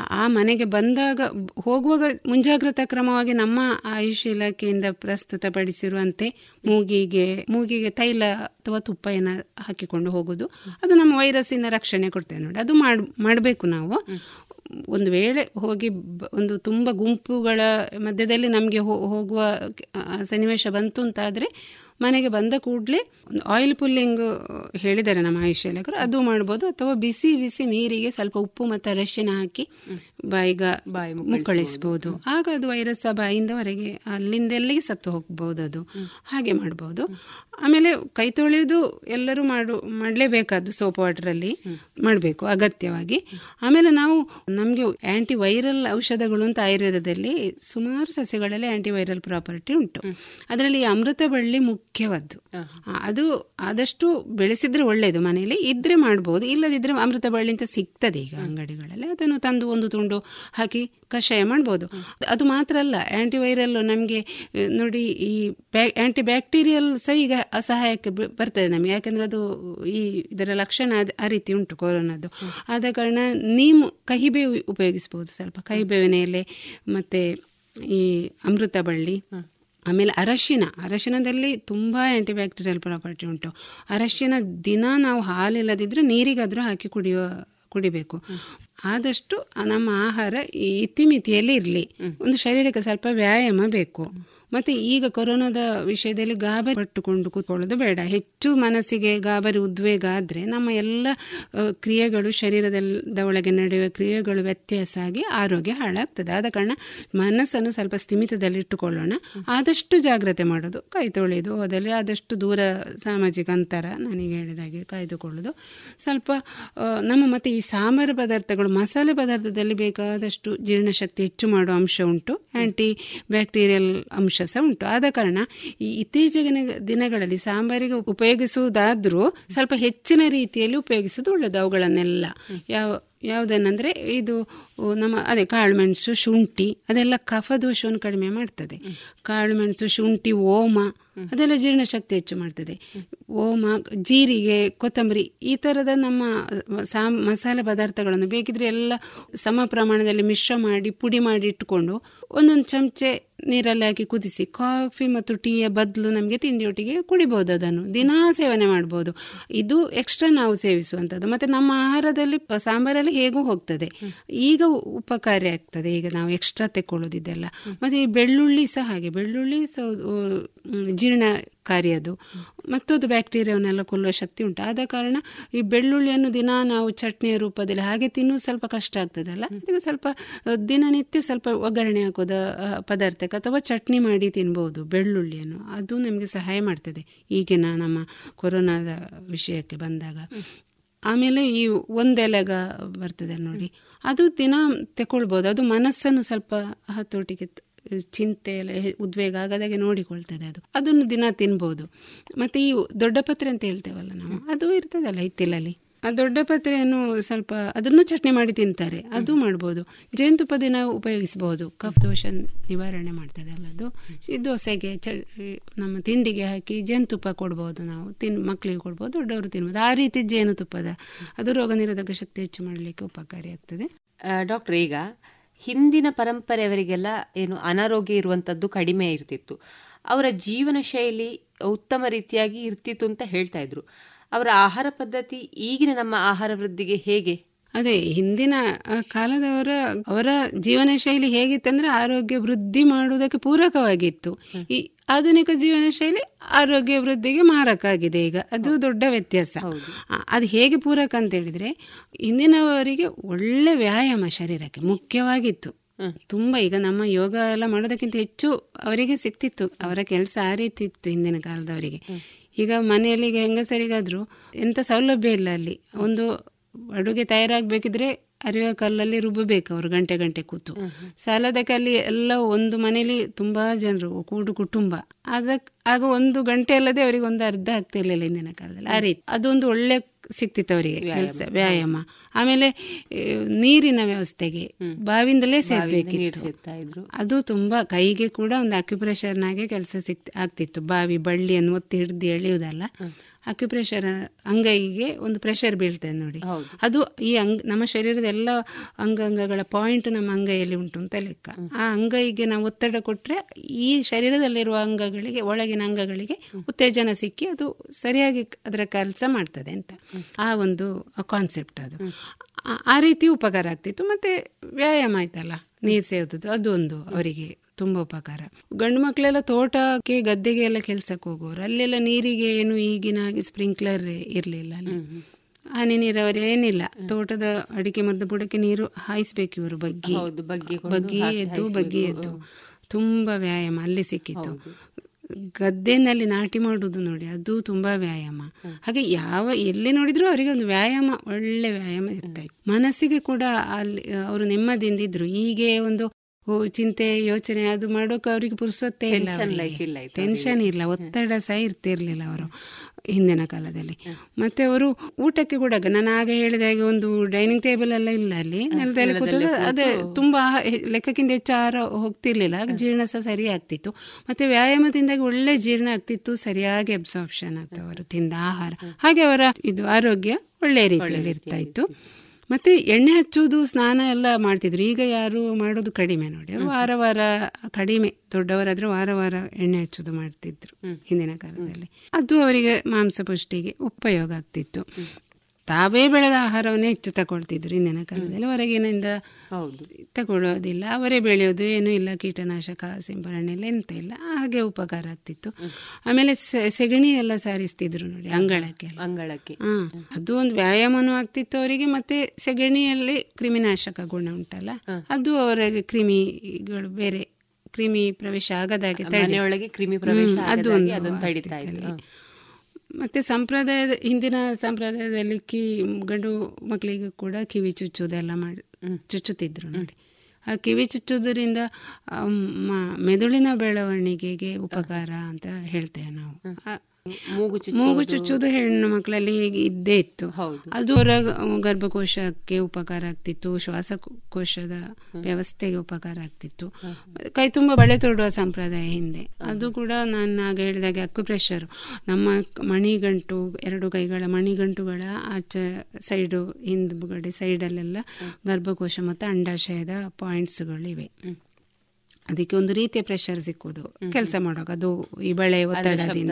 ಆ ಮನೆಗೆ ಬಂದಾಗ ಹೋಗುವಾಗ ಮುಂಜಾಗ್ರತಾ ಕ್ರಮವಾಗಿ ನಮ್ಮ ಆಯುಷ್ ಇಲಾಖೆಯಿಂದ ಪ್ರಸ್ತುತಪಡಿಸಿರುವಂತೆ ಮೂಗಿಗೆ ಮೂಗಿಗೆ ತೈಲ ಅಥವಾ ತುಪ್ಪ ಏನ ಹಾಕಿಕೊಂಡು ಹೋಗೋದು ಅದು ನಮ್ಮ ವೈರಸ್ಸಿನ ರಕ್ಷಣೆ ಕೊಡ್ತೇವೆ ನೋಡಿ. ಅದು ಮಾಡ್, ಮಾಡಬೇಕು ನಾವು. ಒಂದು ವೇಳೆ ಹೋಗಿ ಒಂದು ತುಂಬ ಗುಂಪುಗಳ ಮಧ್ಯದಲ್ಲಿ ನಮಗೆ ಹೋಗುವ ಸನ್ನಿವೇಶ ಬಂತು ಅಂತಾದರೆ ಮನೆಗೆ ಬಂದ ಕೂಡಲೇ ಒಂದು ಆಯಿಲ್ ಪುಲ್ಲಿಂಗ್ ಹೇಳಿದ್ದಾರೆ ನಮ್ಮ ಆಯುಷ್ ಇಲಾಖರು ಅದು ಮಾಡ್ಬೋದು ಅಥವಾ ಬಿಸಿ ಬಿಸಿ ನೀರಿಗೆ ಸ್ವಲ್ಪ ಉಪ್ಪು ಮತ್ತು ಅರಶಿನ ಹಾಕಿ ಬಾಯಿಗ ಮುಕ್ಕಳಿಸ್ಬೋದು. ಆಗ ಅದು ವೈರಸ್ ಬಾಯಿಂದ ಹೊರಗೆ ಅಲ್ಲಿಂದ ಎಲ್ಲಿಗೆ ಸತ್ತು ಹೋಗ್ಬೋದು ಅದು. ಹಾಗೆ ಮಾಡ್ಬೋದು. ಆಮೇಲೆ ಕೈ ತೊಳೆಯೋದು ಎಲ್ಲರೂ ಮಾಡು ಮಾಡಲೇಬೇಕಾದ್ದು ಸೋಪ್ ವಾಟ್ರಲ್ಲಿ ಮಾಡಬೇಕು ಅಗತ್ಯವಾಗಿ. ಆಮೇಲೆ ನಾವು ನಮಗೆ ಆ್ಯಂಟಿ ವೈರಲ್ ಔಷಧಗಳು ಅಂತ ಆಯುರ್ವೇದದಲ್ಲಿ ಸುಮಾರು ಸಸ್ಯಗಳಲ್ಲಿ ಆ್ಯಂಟಿ ವೈರಲ್ ಪ್ರಾಪರ್ಟಿ ಉಂಟು. ಅದರಲ್ಲಿ ಅಮೃತ ಬಳ್ಳಿ ಮುಖ್ಯವಾದ್ದು. ಅದು ಆದಷ್ಟು ಬೆಳೆಸಿದ್ರೆ ಒಳ್ಳೆಯದು ಮನೆಯಲ್ಲಿ ಇದ್ರೆ ಮಾಡ್ಬೋದು ಇಲ್ಲದಿದ್ರೆ ಅಮೃತ ಬಳ್ಳಿ ಅಂತ ಸಿಗ್ತದೆ ಈಗ ಅಂಗಡಿಗಳಲ್ಲಿ. ಅದನ್ನು ತಂದು ಒಂದು ತುಂಡು ಹಾಕಿ ಕಷಾಯ ಮಾಡ್ಬೋದು. ಅದು ಮಾತ್ರ ಅಲ್ಲ ಆ್ಯಂಟಿವೈರಲ್ ನಮಗೆ ನೋಡಿ ಈ ಬ್ಯಾ ಆ್ಯಂಟಿ ಬ್ಯಾಕ್ಟೀರಿಯಲ್ ಸಹ ಈಗ ಅಸಹಾಯಕ್ಕೆ ಬರ್ತದೆ ನಮಗೆ. ಯಾಕೆಂದರೆ ಅದು ಈ ಇದರ ಲಕ್ಷಣ ಆ ರೀತಿ ಉಂಟು ಕೊರೋನಾದ್ದು. ಆದ ಕಾರಣ ನೀಮು ಕಹಿಬೇವು ಉಪಯೋಗಿಸ್ಬೋದು ಸ್ವಲ್ಪ. ಕಹಿಬೇವಿನ ಎಲೆ ಮತ್ತು ಈ ಅಮೃತ ಬಳ್ಳಿ. ಆಮೇಲೆ ಅರಶಿನ ಅರಶಿನದಲ್ಲಿ ತುಂಬ ಆ್ಯಂಟಿಬ್ಯಾಕ್ಟೀರಿಯಲ್ ಪ್ರಾಪರ್ಟಿ ಉಂಟು. ಅರಶಿನ ದಿನ ನಾವು ಹಾಲಿಲ್ಲದಿದ್ದರೆ ನೀರಿಗಾದರೂ ಹಾಕಿ ಕುಡಿಯುವ ಕುಡಿಬೇಕು. ಆದಷ್ಟು ನಮ್ಮ ಆಹಾರ ಇತಿಮಿತಿಯಲ್ಲಿ ಇರಲಿ. ಒಂದು ಶರೀರಕ್ಕೆ ಸ್ವಲ್ಪ ವ್ಯಾಯಾಮ ಬೇಕು. ಮತ್ತು ಈಗ ಕೊರೋನಾದ ವಿಷಯದಲ್ಲಿ ಗಾಬರಿ ಪಟ್ಟುಕೊಂಡು ಕೂತ್ಕೊಳ್ಳೋದು ಬೇಡ. ಹೆಚ್ಚು ಮನಸ್ಸಿಗೆ ಗಾಬರಿ, ಉದ್ವೇಗ ಆದರೆ ನಮ್ಮ ಎಲ್ಲ ಕ್ರಿಯೆಗಳು ಶರೀರದ ಒಳಗೆ ನಡೆಯುವ ಕ್ರಿಯೆಗಳು ವ್ಯತ್ಯಾಸ ಆಗಿ ಆರೋಗ್ಯ ಹಾಳಾಗ್ತದೆ. ಆದ ಕಾರಣ ಮನಸ್ಸನ್ನು ಸ್ವಲ್ಪ ಸ್ಥಿಮಿತದಲ್ಲಿ ಇಟ್ಟುಕೊಳ್ಳೋಣ. ಆದಷ್ಟು ಜಾಗ್ರತೆ ಮಾಡೋದು, ಕೈ ತೊಳೆಯೋದು ಹೋದಲ್ಲಿ ಆದಷ್ಟು ದೂರ ಸಾಮಾಜಿಕ ಅಂತರ ನನಗೆ ಹೇಳಿದಾಗೆ ಕಾಯ್ದುಕೊಳ್ಳೋದು. ಸ್ವಲ್ಪ ನಮ್ಮ ಮತ್ತು ಈ ಸಾಂಬಾರು ಪದಾರ್ಥಗಳು, ಮಸಾಲೆ ಪದಾರ್ಥದಲ್ಲಿ ಬೇಕಾದಷ್ಟು ಜೀರ್ಣಶಕ್ತಿ ಹೆಚ್ಚು ಮಾಡುವ ಅಂಶ ಉಂಟು. ಆ್ಯಂಟಿ ಬ್ಯಾಕ್ಟೀರಿಯಲ್ ಅಂಶ ಸಹ ಉಂಟು. ಆದ ಕಾರಣ ಈ ಇತ್ತೀಚಿನ ದಿನಗಳಲ್ಲಿ ಸಾಂಬಾರಿಗೆ ಉಪಯೋಗಿಸುವುದಾದರೂ ಸ್ವಲ್ಪ ಹೆಚ್ಚಿನ ರೀತಿಯಲ್ಲಿ ಉಪಯೋಗಿಸುವುದು ಒಳ್ಳೆಯದು ಅವುಗಳನ್ನೆಲ್ಲ. ಯಾವ ಯಾವುದನ್ನಂದರೆ ಇದು ನಮ್ಮ, ಅದೇ ಕಾಳುಮೆಣಸು ಶುಂಠಿ, ಅದೆಲ್ಲ ಕಫದೋಷವನ್ನು ಕಡಿಮೆ ಮಾಡ್ತದೆ. ಕಾಳುಮೆಣಸು ಶುಂಠಿ, ಓಮ, ಅದೆಲ್ಲ ಜೀರ್ಣಶಕ್ತಿ ಹೆಚ್ಚು ಮಾಡ್ತದೆ. ಓಮ, ಜೀರಿಗೆ, ಕೊತ್ತಂಬರಿ, ಈ ಥರದ ನಮ್ಮ, ಸಾ, ಮಸಾಲೆ ಪದಾರ್ಥಗಳನ್ನು ಬೇಕಿದ್ರೆ ಎಲ್ಲ ಸಮ ಪ್ರಮಾಣದಲ್ಲಿ ಮಿಶ್ರ ಮಾಡಿ, ಪುಡಿ ಮಾಡಿ ಇಟ್ಟುಕೊಂಡು ಒಂದೊಂದು ಚಮಚೆ ನೀರಲ್ಲಿ ಹಾಕಿ ಕುದಿಸಿ, ಕಾಫಿ ಮತ್ತು ಟೀಯ ಬದಲು ನಮಗೆ ತಿಂಡಿಯೊಟ್ಟಿಗೆ ಕುಡಿಬೋದು ಅದನ್ನು. ದಿನಾ ಸೇವನೆ ಮಾಡ್ಬೋದು. ಇದು ಎಕ್ಸ್ಟ್ರಾ ನಾವು ಸೇವಿಸುವಂಥದ್ದು. ಮತ್ತು ನಮ್ಮ ಆಹಾರದಲ್ಲಿ ಸಾಂಬಾರಲ್ಲಿ ಹೇಗೂ ಹೋಗ್ತದೆ. ಈಗ ಉಪಕಾರಿ ಆಗ್ತದೆ. ಈಗ ನಾವು ಎಕ್ಸ್ಟ್ರಾ ತೆಕ್ಕೊಳ್ಳೋದಿದೆಲ್ಲ ಮತ್ತು ಈ ಬೆಳ್ಳುಳ್ಳಿ ಸಹ ಹಾಗೆ. ಬೆಳ್ಳುಳ್ಳಿ ಸಹ ಜೀರ್ಣಕಾರಿ ಅದು. ಮತ್ತೊಂದು ಬ್ಯಾಕ್ಟೀರಿಯಾವನ್ನೆಲ್ಲ ಕೊಲ್ಲುವ ಶಕ್ತಿ ಉಂಟು. ಆದ ಕಾರಣ ಈ ಬೆಳ್ಳುಳ್ಳಿಯನ್ನು ದಿನ ನಾವು ಚಟ್ನಿಯ ರೂಪದಲ್ಲಿ ಹಾಗೆ ತಿನ್ನೋದು ಸ್ವಲ್ಪ ಕಷ್ಟ ಆಗ್ತದಲ್ಲ. ಅದಕ್ಕೆ ಸ್ವಲ್ಪ ದಿನನಿತ್ಯ ಸ್ವಲ್ಪ ಒಗ್ಗರಣೆ ಹಾಕೋದ ಪದಾರ್ಥಕ್ಕೆ ಅಥವಾ ಚಟ್ನಿ ಮಾಡಿ ತಿನ್ಬೋದು ಬೆಳ್ಳುಳ್ಳಿಯನ್ನು. ಅದು ನಮಗೆ ಸಹಾಯ ಮಾಡ್ತದೆ. ಈಗಿನ ನಮ್ಮ ಕೊರೋನಾದ ವಿಷಯಕ್ಕೆ ಬಂದಾಗ. ಆಮೇಲೆ ಈ ಒಂದೆಲೆಗ ಬರ್ತದೆ ನೋಡಿ. ಅದು ದಿನ ತಗೊಳ್ಬೋದು ಅದು ಮನಸ್ಸನ್ನು ಸ್ವಲ್ಪ ಹತೋಟಿಗೆ ಚಿಂತೆ ಎಲ್ಲ ಉದ್ವೇಗ ಆಗದಾಗೆ ನೋಡಿಕೊಳ್ತದೆ ಅದು. ಅದನ್ನು ದಿನ ತಿನ್ಬೋದು. ಮತ್ತು ಈ ದೊಡ್ಡ ಪತ್ರೆ ಅಂತ ಹೇಳ್ತೇವಲ್ಲ ನಾವು, ಅದು ಇರ್ತದಲ್ಲ ಹಿತ್ತಿಲಲ್ಲಿ ದೊಡ್ಡ ಪತ್ರೆಯನ್ನು ಸ್ವಲ್ಪ ಅದನ್ನು ಚಟ್ನಿ ಮಾಡಿ ತಿಂತಾರೆ. ಅದು ಮಾಡ್ಬೋದು. ಜೇನುತುಪ್ಪ ದಿನ ಉಪಯೋಗಿಸ್ಬೋದು. ಕಫ್ ದೋಷ ನಿವಾರಣೆ ಮಾಡ್ತದೆ ಅಲ್ಲ ಅದು. ದೋಸೆಗೆ ಚ ನಮ್ಮ ತಿಂಡಿಗೆ ಹಾಕಿ ಜೇನುತುಪ್ಪ ಕೊಡ್ಬೋದು ನಾವು. ತಿನ್ ಮಕ್ಕಳಿಗೆ ಕೊಡ್ಬೋದು ದೊಡ್ಡವರು ತಿನ್ಬೋದು. ಆ ರೀತಿ ಜೇನುತುಪ್ಪದ ಅದು ರೋಗ ನಿರೋಧಕ ಶಕ್ತಿ ಹೆಚ್ಚು ಮಾಡಲಿಕ್ಕೆ ಉಪಕಾರಿ ಆಗ್ತದೆ. ಡಾಕ್ಟರ್ ಈಗ ಹಿಂದಿನ ಪರಂಪರೆಯವರಿಗೆಲ್ಲ ಏನು ಅನಾರೋಗ್ಯ ಇರುವಂಥದ್ದು ಕಡಿಮೆ ಇರ್ತಿತ್ತು. ಅವರ ಜೀವನ ಶೈಲಿ ಉತ್ತಮ ರೀತಿಯಾಗಿ ಇರ್ತಿತ್ತು ಅಂತ ಹೇಳ್ತಾ ಇದ್ರು. ಅವರ ಆಹಾರ ಪದ್ಧತಿ ಈಗಿನ ನಮ್ಮ ಆಹಾರ ವೃದ್ಧಿಗೆ ಹೇಗೆ? ಅದೇ ಹಿಂದಿನ ಕಾಲದವರ ಅವರ ಜೀವನ ಶೈಲಿ ಹೇಗಿತ್ತಂದ್ರೆ ಆರೋಗ್ಯ ವೃದ್ಧಿ ಮಾಡುವುದಕ್ಕೆ ಪೂರಕವಾಗಿತ್ತು. ಈ ಆಧುನಿಕ ಜೀವನ ಶೈಲಿ ಆರೋಗ್ಯ ವೃದ್ಧಿಗೆ ಮಾರಕ ಆಗಿದೆ ಈಗ. ಅದು ದೊಡ್ಡ ವ್ಯತ್ಯಾಸ. ಅದು ಹೇಗೆ ಪೂರಕ ಅಂತ ಹೇಳಿದ್ರೆ ಹಿಂದಿನವರಿಗೆ ಒಳ್ಳೆ ವ್ಯಾಯಾಮ ಶರೀರಕ್ಕೆ ಮುಖ್ಯವಾಗಿತ್ತು. ತುಂಬಾ ಈಗ ನಮ್ಮ ಯೋಗ ಎಲ್ಲ ಮಾಡೋದಕ್ಕಿಂತ ಹೆಚ್ಚು ಅವರಿಗೆ ಸಿಕ್ತಿತ್ತು. ಅವರ ಕೆಲಸ ಆ ರೀತಿ ಇತ್ತು ಹಿಂದಿನ ಕಾಲದವರಿಗೆ. ಈಗ ಮನೆಯಲ್ಲಿ ಈಗ ಹೆಂಗಸರಿಗಾದರೂ ಎಂಥ ಸೌಲಭ್ಯ ಇಲ್ಲ ಅಲ್ಲಿ. ಒಂದು ಅಡುಗೆ ತಯಾರಾಗಬೇಕಿದ್ರೆ ಅರಿವ ಕಲ್ಲಲ್ಲಿ ರುಬ್ಬಬೇಕು ಅವರು ಗಂಟೆ ಗಂಟೆ ಕೂತು. ಸಾಲದ ಕಲ್ಲಿ ಎಲ್ಲ ಒಂದು ಮನೆಯಲ್ಲಿ ತುಂಬಾ ಜನರು, ಕೂಡು ಕುಟುಂಬ. ಅದಕ್ಕೆ ಆಗ ಒಂದು ಗಂಟೆ ಅಲ್ಲದೆ ಅವರಿಗೆ ಒಂದು ಅರ್ಧ ಆಗ್ತಿರ್ಲಿಲ್ಲ ಹಿಂದಿನ ಕಾಲದಲ್ಲಿ. ಆ ರೀತಿ. ಅದೊಂದು ಒಳ್ಳೆ ಸಿಕ್ತಿತ್ತು ಅವರಿಗೆ ಕೆಲಸ ವ್ಯಾಯಾಮ. ಆಮೇಲೆ ನೀರಿನ ವ್ಯವಸ್ಥೆಗೆ ಬಾವಿಂದಲೇ ಸೇರ್ಬೇಕಿತ್ತು ಅದು ತುಂಬಾ ಕೈಗೆ ಕೂಡ ಒಂದು ಅಕ್ಯುಪ್ರೆಷರ್ನಾಗೆ ಕೆಲಸ ಸಿಕ್ ಆಗ್ತಿತ್ತು. ಬಾವಿ ಬಳ್ಳಿಯನ್ನು ಒತ್ತಿ ಹಿಡ್ದು ಎಳೆಯುವುದಲ್ಲ. ಅಕ್ಯುಪ್ರೆಷರ್ ಅಂಗೈಗೆ ಒಂದು ಪ್ರೆಷರ್ ಬೀಳ್ತದೆ ನೋಡಿ. ಅದು ಈ ಅಂಗ ನಮ್ಮ ಶರೀರದ ಎಲ್ಲ ಅಂಗಾಂಗಗಳ ಪಾಯಿಂಟ್ ನಮ್ಮ ಅಂಗೈಯಲ್ಲಿ ಉಂಟು ಅಂತ ಲೆಕ್ಕ. ಆ ಅಂಗೈಗೆ ನಾವು ಒತ್ತಡ ಕೊಟ್ಟರೆ ಈ ಶರೀರದಲ್ಲಿರುವ ಅಂಗಗಳಿಗೆ ಒಳಗಿನ ಅಂಗಗಳಿಗೆ ಉತ್ತೇಜನ ಸಿಕ್ಕಿ ಅದು ಸರಿಯಾಗಿ ಅದರ ಕೆಲಸ ಮಾಡ್ತದೆ ಅಂತ. ಆ ಒಂದು ಕಾನ್ಸೆಪ್ಟ್ ಅದು. ಆ- ರೀತಿ ಉಪಕಾರ ಆಗ್ತಿತ್ತು. ಮತ್ತೆ ವ್ಯಾಯಾಮ ಆಯ್ತಲ್ಲ? ನೀರು ಸೇವದ್ದು ಅದು ಒಂದು ಅವರಿಗೆ ತುಂಬಾ ಉಪಕಾರ. ಗಂಡು ಮಕ್ಕಳೆಲ್ಲ ತೋಟಕ್ಕೆ ಗದ್ದೆಗೆ ಎಲ್ಲ ಕೆಲ್ಸಕ್ಕೆ ಹೋಗೋರು. ಅಲ್ಲೆಲ್ಲ ನೀರಿಗೆ ಏನು ಈಗಿನ ಹಾಗೆ ಸ್ಪ್ರಿಂಕ್ಲರ್ ಇರಲಿಲ್ಲ ಅಲ್ಲಿ. ಹನಿ ನೀರಾವರಿ ಏನಿಲ್ಲ. ತೋಟದ ಅಡಿಕೆ ಮರದ ಬುಡಕ್ಕೆ ನೀರು ಹಾಯಿಸ್ಬೇಕು ಇವರು ಬಗ್ಗಿ. ಬಗ್ಗೆ ಎದ್ದು ಬಗ್ಗೆ ಎದ್ದು. ತುಂಬಾ ವ್ಯಾಯಾಮ ಅಲ್ಲಿ ಸಿಕ್ಕಿತ್ತು. ಗದ್ದೆನಲ್ಲಿ ನಾಟಿ ಮಾಡುದು ನೋಡಿ ಅದು ತುಂಬಾ ವ್ಯಾಯಾಮ. ಹಾಗೆ ಯಾವ ಎಲ್ಲಿ ನೋಡಿದ್ರು ಅವರಿಗೆ ಒಂದು ವ್ಯಾಯಾಮ ಒಳ್ಳೆ ವ್ಯಾಯಾಮ ಇರ್ತಾ ಇತ್ತು. ಮನಸ್ಸಿಗೆ ಕೂಡ ಅಲ್ಲಿ ಅವರು ನೆಮ್ಮದಿಯಿಂದ ಇದ್ರು ಹೀಗೆ ಒಂದು ಚಿಂತೆ ಯೋಚನೆ ಅದು ಮಾಡೋಕೆ ಅವರಿಗೆ ಪುರ್ಸೊತ್ತೇ ಇಲ್ಲ ಟೆನ್ಷನ್ ಇಲ್ಲ ಒತ್ತಡ ಸಹ ಇರ್ತಿರ್ಲಿಲ್ಲ ಅವರು ಹಿಂದಿನ ಕಾಲದಲ್ಲಿ. ಮತ್ತೆ ಅವರು ಊಟಕ್ಕೆ ಕೂಡ ನಾನು ಆಗ ಹೇಳಿದ ಹಾಗೆ ಒಂದು ಡೈನಿಂಗ್ ಟೇಬಲ್ ಎಲ್ಲ ಇಲ್ಲ ಅಲ್ಲಿ. ನೆಲದಲ್ಲಿ ಕೂತು. ಅದೇ ತುಂಬಾ ಲೆಕ್ಕಕ್ಕಿಂತ ಹೆಚ್ಚು ಆಹಾರ ಹೋಗ್ತಿರ್ಲಿಲ್ಲ. ಆಗ ಜೀರ್ಣ ಸಹ ಸರಿ ಆಗ್ತಿತ್ತು ಮತ್ತೆ ವ್ಯಾಯಾಮದಿಂದಾಗಿ ಒಳ್ಳೆ ಜೀರ್ಣ ಆಗ್ತಿತ್ತು. ಸರಿಯಾಗಿ ಅಬ್ಸಾರ್ಪ್ಷನ್ ಆಗ್ತವರು ತಿಂದ ಆಹಾರ. ಹಾಗೆ ಅವರ ಇದು ಆರೋಗ್ಯ ಒಳ್ಳೆ ರೀತಿಯಲ್ಲಿ ಇರ್ತಾ ಇತ್ತು. ಮತ್ತೆ ಎಣ್ಣೆ ಹಚ್ಚೋದು ಸ್ನಾನ ಎಲ್ಲ ಮಾಡ್ತಿದ್ರು. ಈಗ ಯಾರು ಮಾಡೋದು ಕಡಿಮೆ ನೋಡಿ. ವಾರ ವಾರ ಕಡಿಮೆ ದೊಡ್ಡವರಾದ್ರೆ ವಾರ ವಾರ ಎಣ್ಣೆ ಹಚ್ಚುದು ಮಾಡ್ತಿದ್ರು ಹಿಂದಿನ ಕಾಲದಲ್ಲಿ. ಅದು ಅವರಿಗೆ ಮಾಂಸ ಪುಷ್ಟಿಗೆ ಉಪಯೋಗ ಆಗ್ತಿತ್ತು. ತಾವೇ ಬೆಳೆದ ಆಹಾರವನ್ನೇ ಹೆಚ್ಚು ತಗೊಳ್ತಿದ್ರು ಇಂದಿನ ಕಾಲದಲ್ಲಿ. ಹೊರಗಿನಿಂದ ಹೌದು. ತಗೊಳ್ಳೋದಿಲ್ಲ ಅವರೇ ಬೆಳೆಯೋದು ಏನೂ ಇಲ್ಲ ಕೀಟನಾಶಕ ಸಿಂಪರಣೆ ಎಲ್ಲ ಎಂತ ಇಲ್ಲ ಹಾಗೆ ಉಪಕಾರ ಆಗ್ತಿತ್ತು. ಆಮೇಲೆ ಸೆಗಣಿ ಎಲ್ಲ ಸಾರಿಸ್ತಿದ್ರು ನೋಡಿ ಅಂಗಳಕ್ಕೆ ಅಂಗಳಕ್ಕೆ. ಹಾ ಅದು ಒಂದು ವ್ಯಾಯಾಮನೂ ಆಗ್ತಿತ್ತು ಅವರಿಗೆ ಮತ್ತೆ ಸೆಗಣಿಯಲ್ಲಿ ಕ್ರಿಮಿನಾಶಕ ಗುಣ ಉಂಟಲ್ಲ ಅದು ಅವರಿಗೆ ಕ್ರಿಮಿಗಳು ಬೇರೆ ಕ್ರಿಮಿ ಪ್ರವೇಶ ಆಗದಾಗೆ ತಡೆಯೊಳಗೆ ಕ್ರಿಮಿ ಪ್ರವೇಶ ಅದು ಒಂದು ತಡಿತಾ. ಮತ್ತೆ ಸಂಪ್ರದಾಯದ ಹಿಂದಿನ ಸಂಪ್ರದಾಯದಲ್ಲಿ ಕಿ ಗಂಡು ಮಕ್ಕಳಿಗೆ ಕೂಡ ಕಿವಿ ಚುಚ್ಚುವುದೆಲ್ಲ ಮಾಡಿ ಚುಚ್ಚುತ್ತಿದ್ರು ನೋಡಿ. ಆ ಕಿವಿ ಚುಚ್ಚುವುದರಿಂದ ಮೆದುಳಿನ ಬೆಳವಣಿಗೆಗೆ ಉಪಕಾರ ಅಂತ ಹೇಳ್ತೇವೆ ನಾವು. ಮೂಗು ಚುಚ್ಚು ಮೂಗು ಚುಚ್ಚುವುದು ಹೆಣ್ಣು ಮಕ್ಕಳಲ್ಲಿ ಹೀಗೆ ಇದ್ದೇ ಇತ್ತು. ಅದು ಅವರ ಗರ್ಭಕೋಶಕ್ಕೆ ಉಪಕಾರ ಆಗ್ತಿತ್ತು ಶ್ವಾಸಕೋಶದ ವ್ಯವಸ್ಥೆಗೆ ಉಪಕಾರ ಆಗ್ತಿತ್ತು. ಕೈ ತುಂಬ ಬಳೆ ತೊಡುವ ಸಂಪ್ರದಾಯ ಹಿಂದೆ. ಅದು ಕೂಡ ನಾನು ಆಗ ಹೇಳಿದಾಗೆ ಅಕ್ಯುಪ್ರೆಷರ್ ನಮ್ಮ ಮಣಿಗಂಟು ಎರಡು ಕೈಗಳ ಮಣಿಗಂಟುಗಳ ಆಚೆ ಸೈಡು ಹಿಂದ್ಗಡೆ ಸೈಡಲ್ಲೆಲ್ಲ ಗರ್ಭಕೋಶ ಮತ್ತು ಅಂಡಾಶಯದ ಪಾಯಿಂಟ್ಸ್ಗಳಿವೆ ಅದಕ್ಕೆ ಒಂದು ರೀತಿಯ ಪ್ರೆಷರ್ ಸಿಕ್ಕುವುದು. ಕೆಲಸ ಮಾಡುವಾಗ ಅದು ಈ ಬಳೆ ಒತ್ತಡದಿಂದ.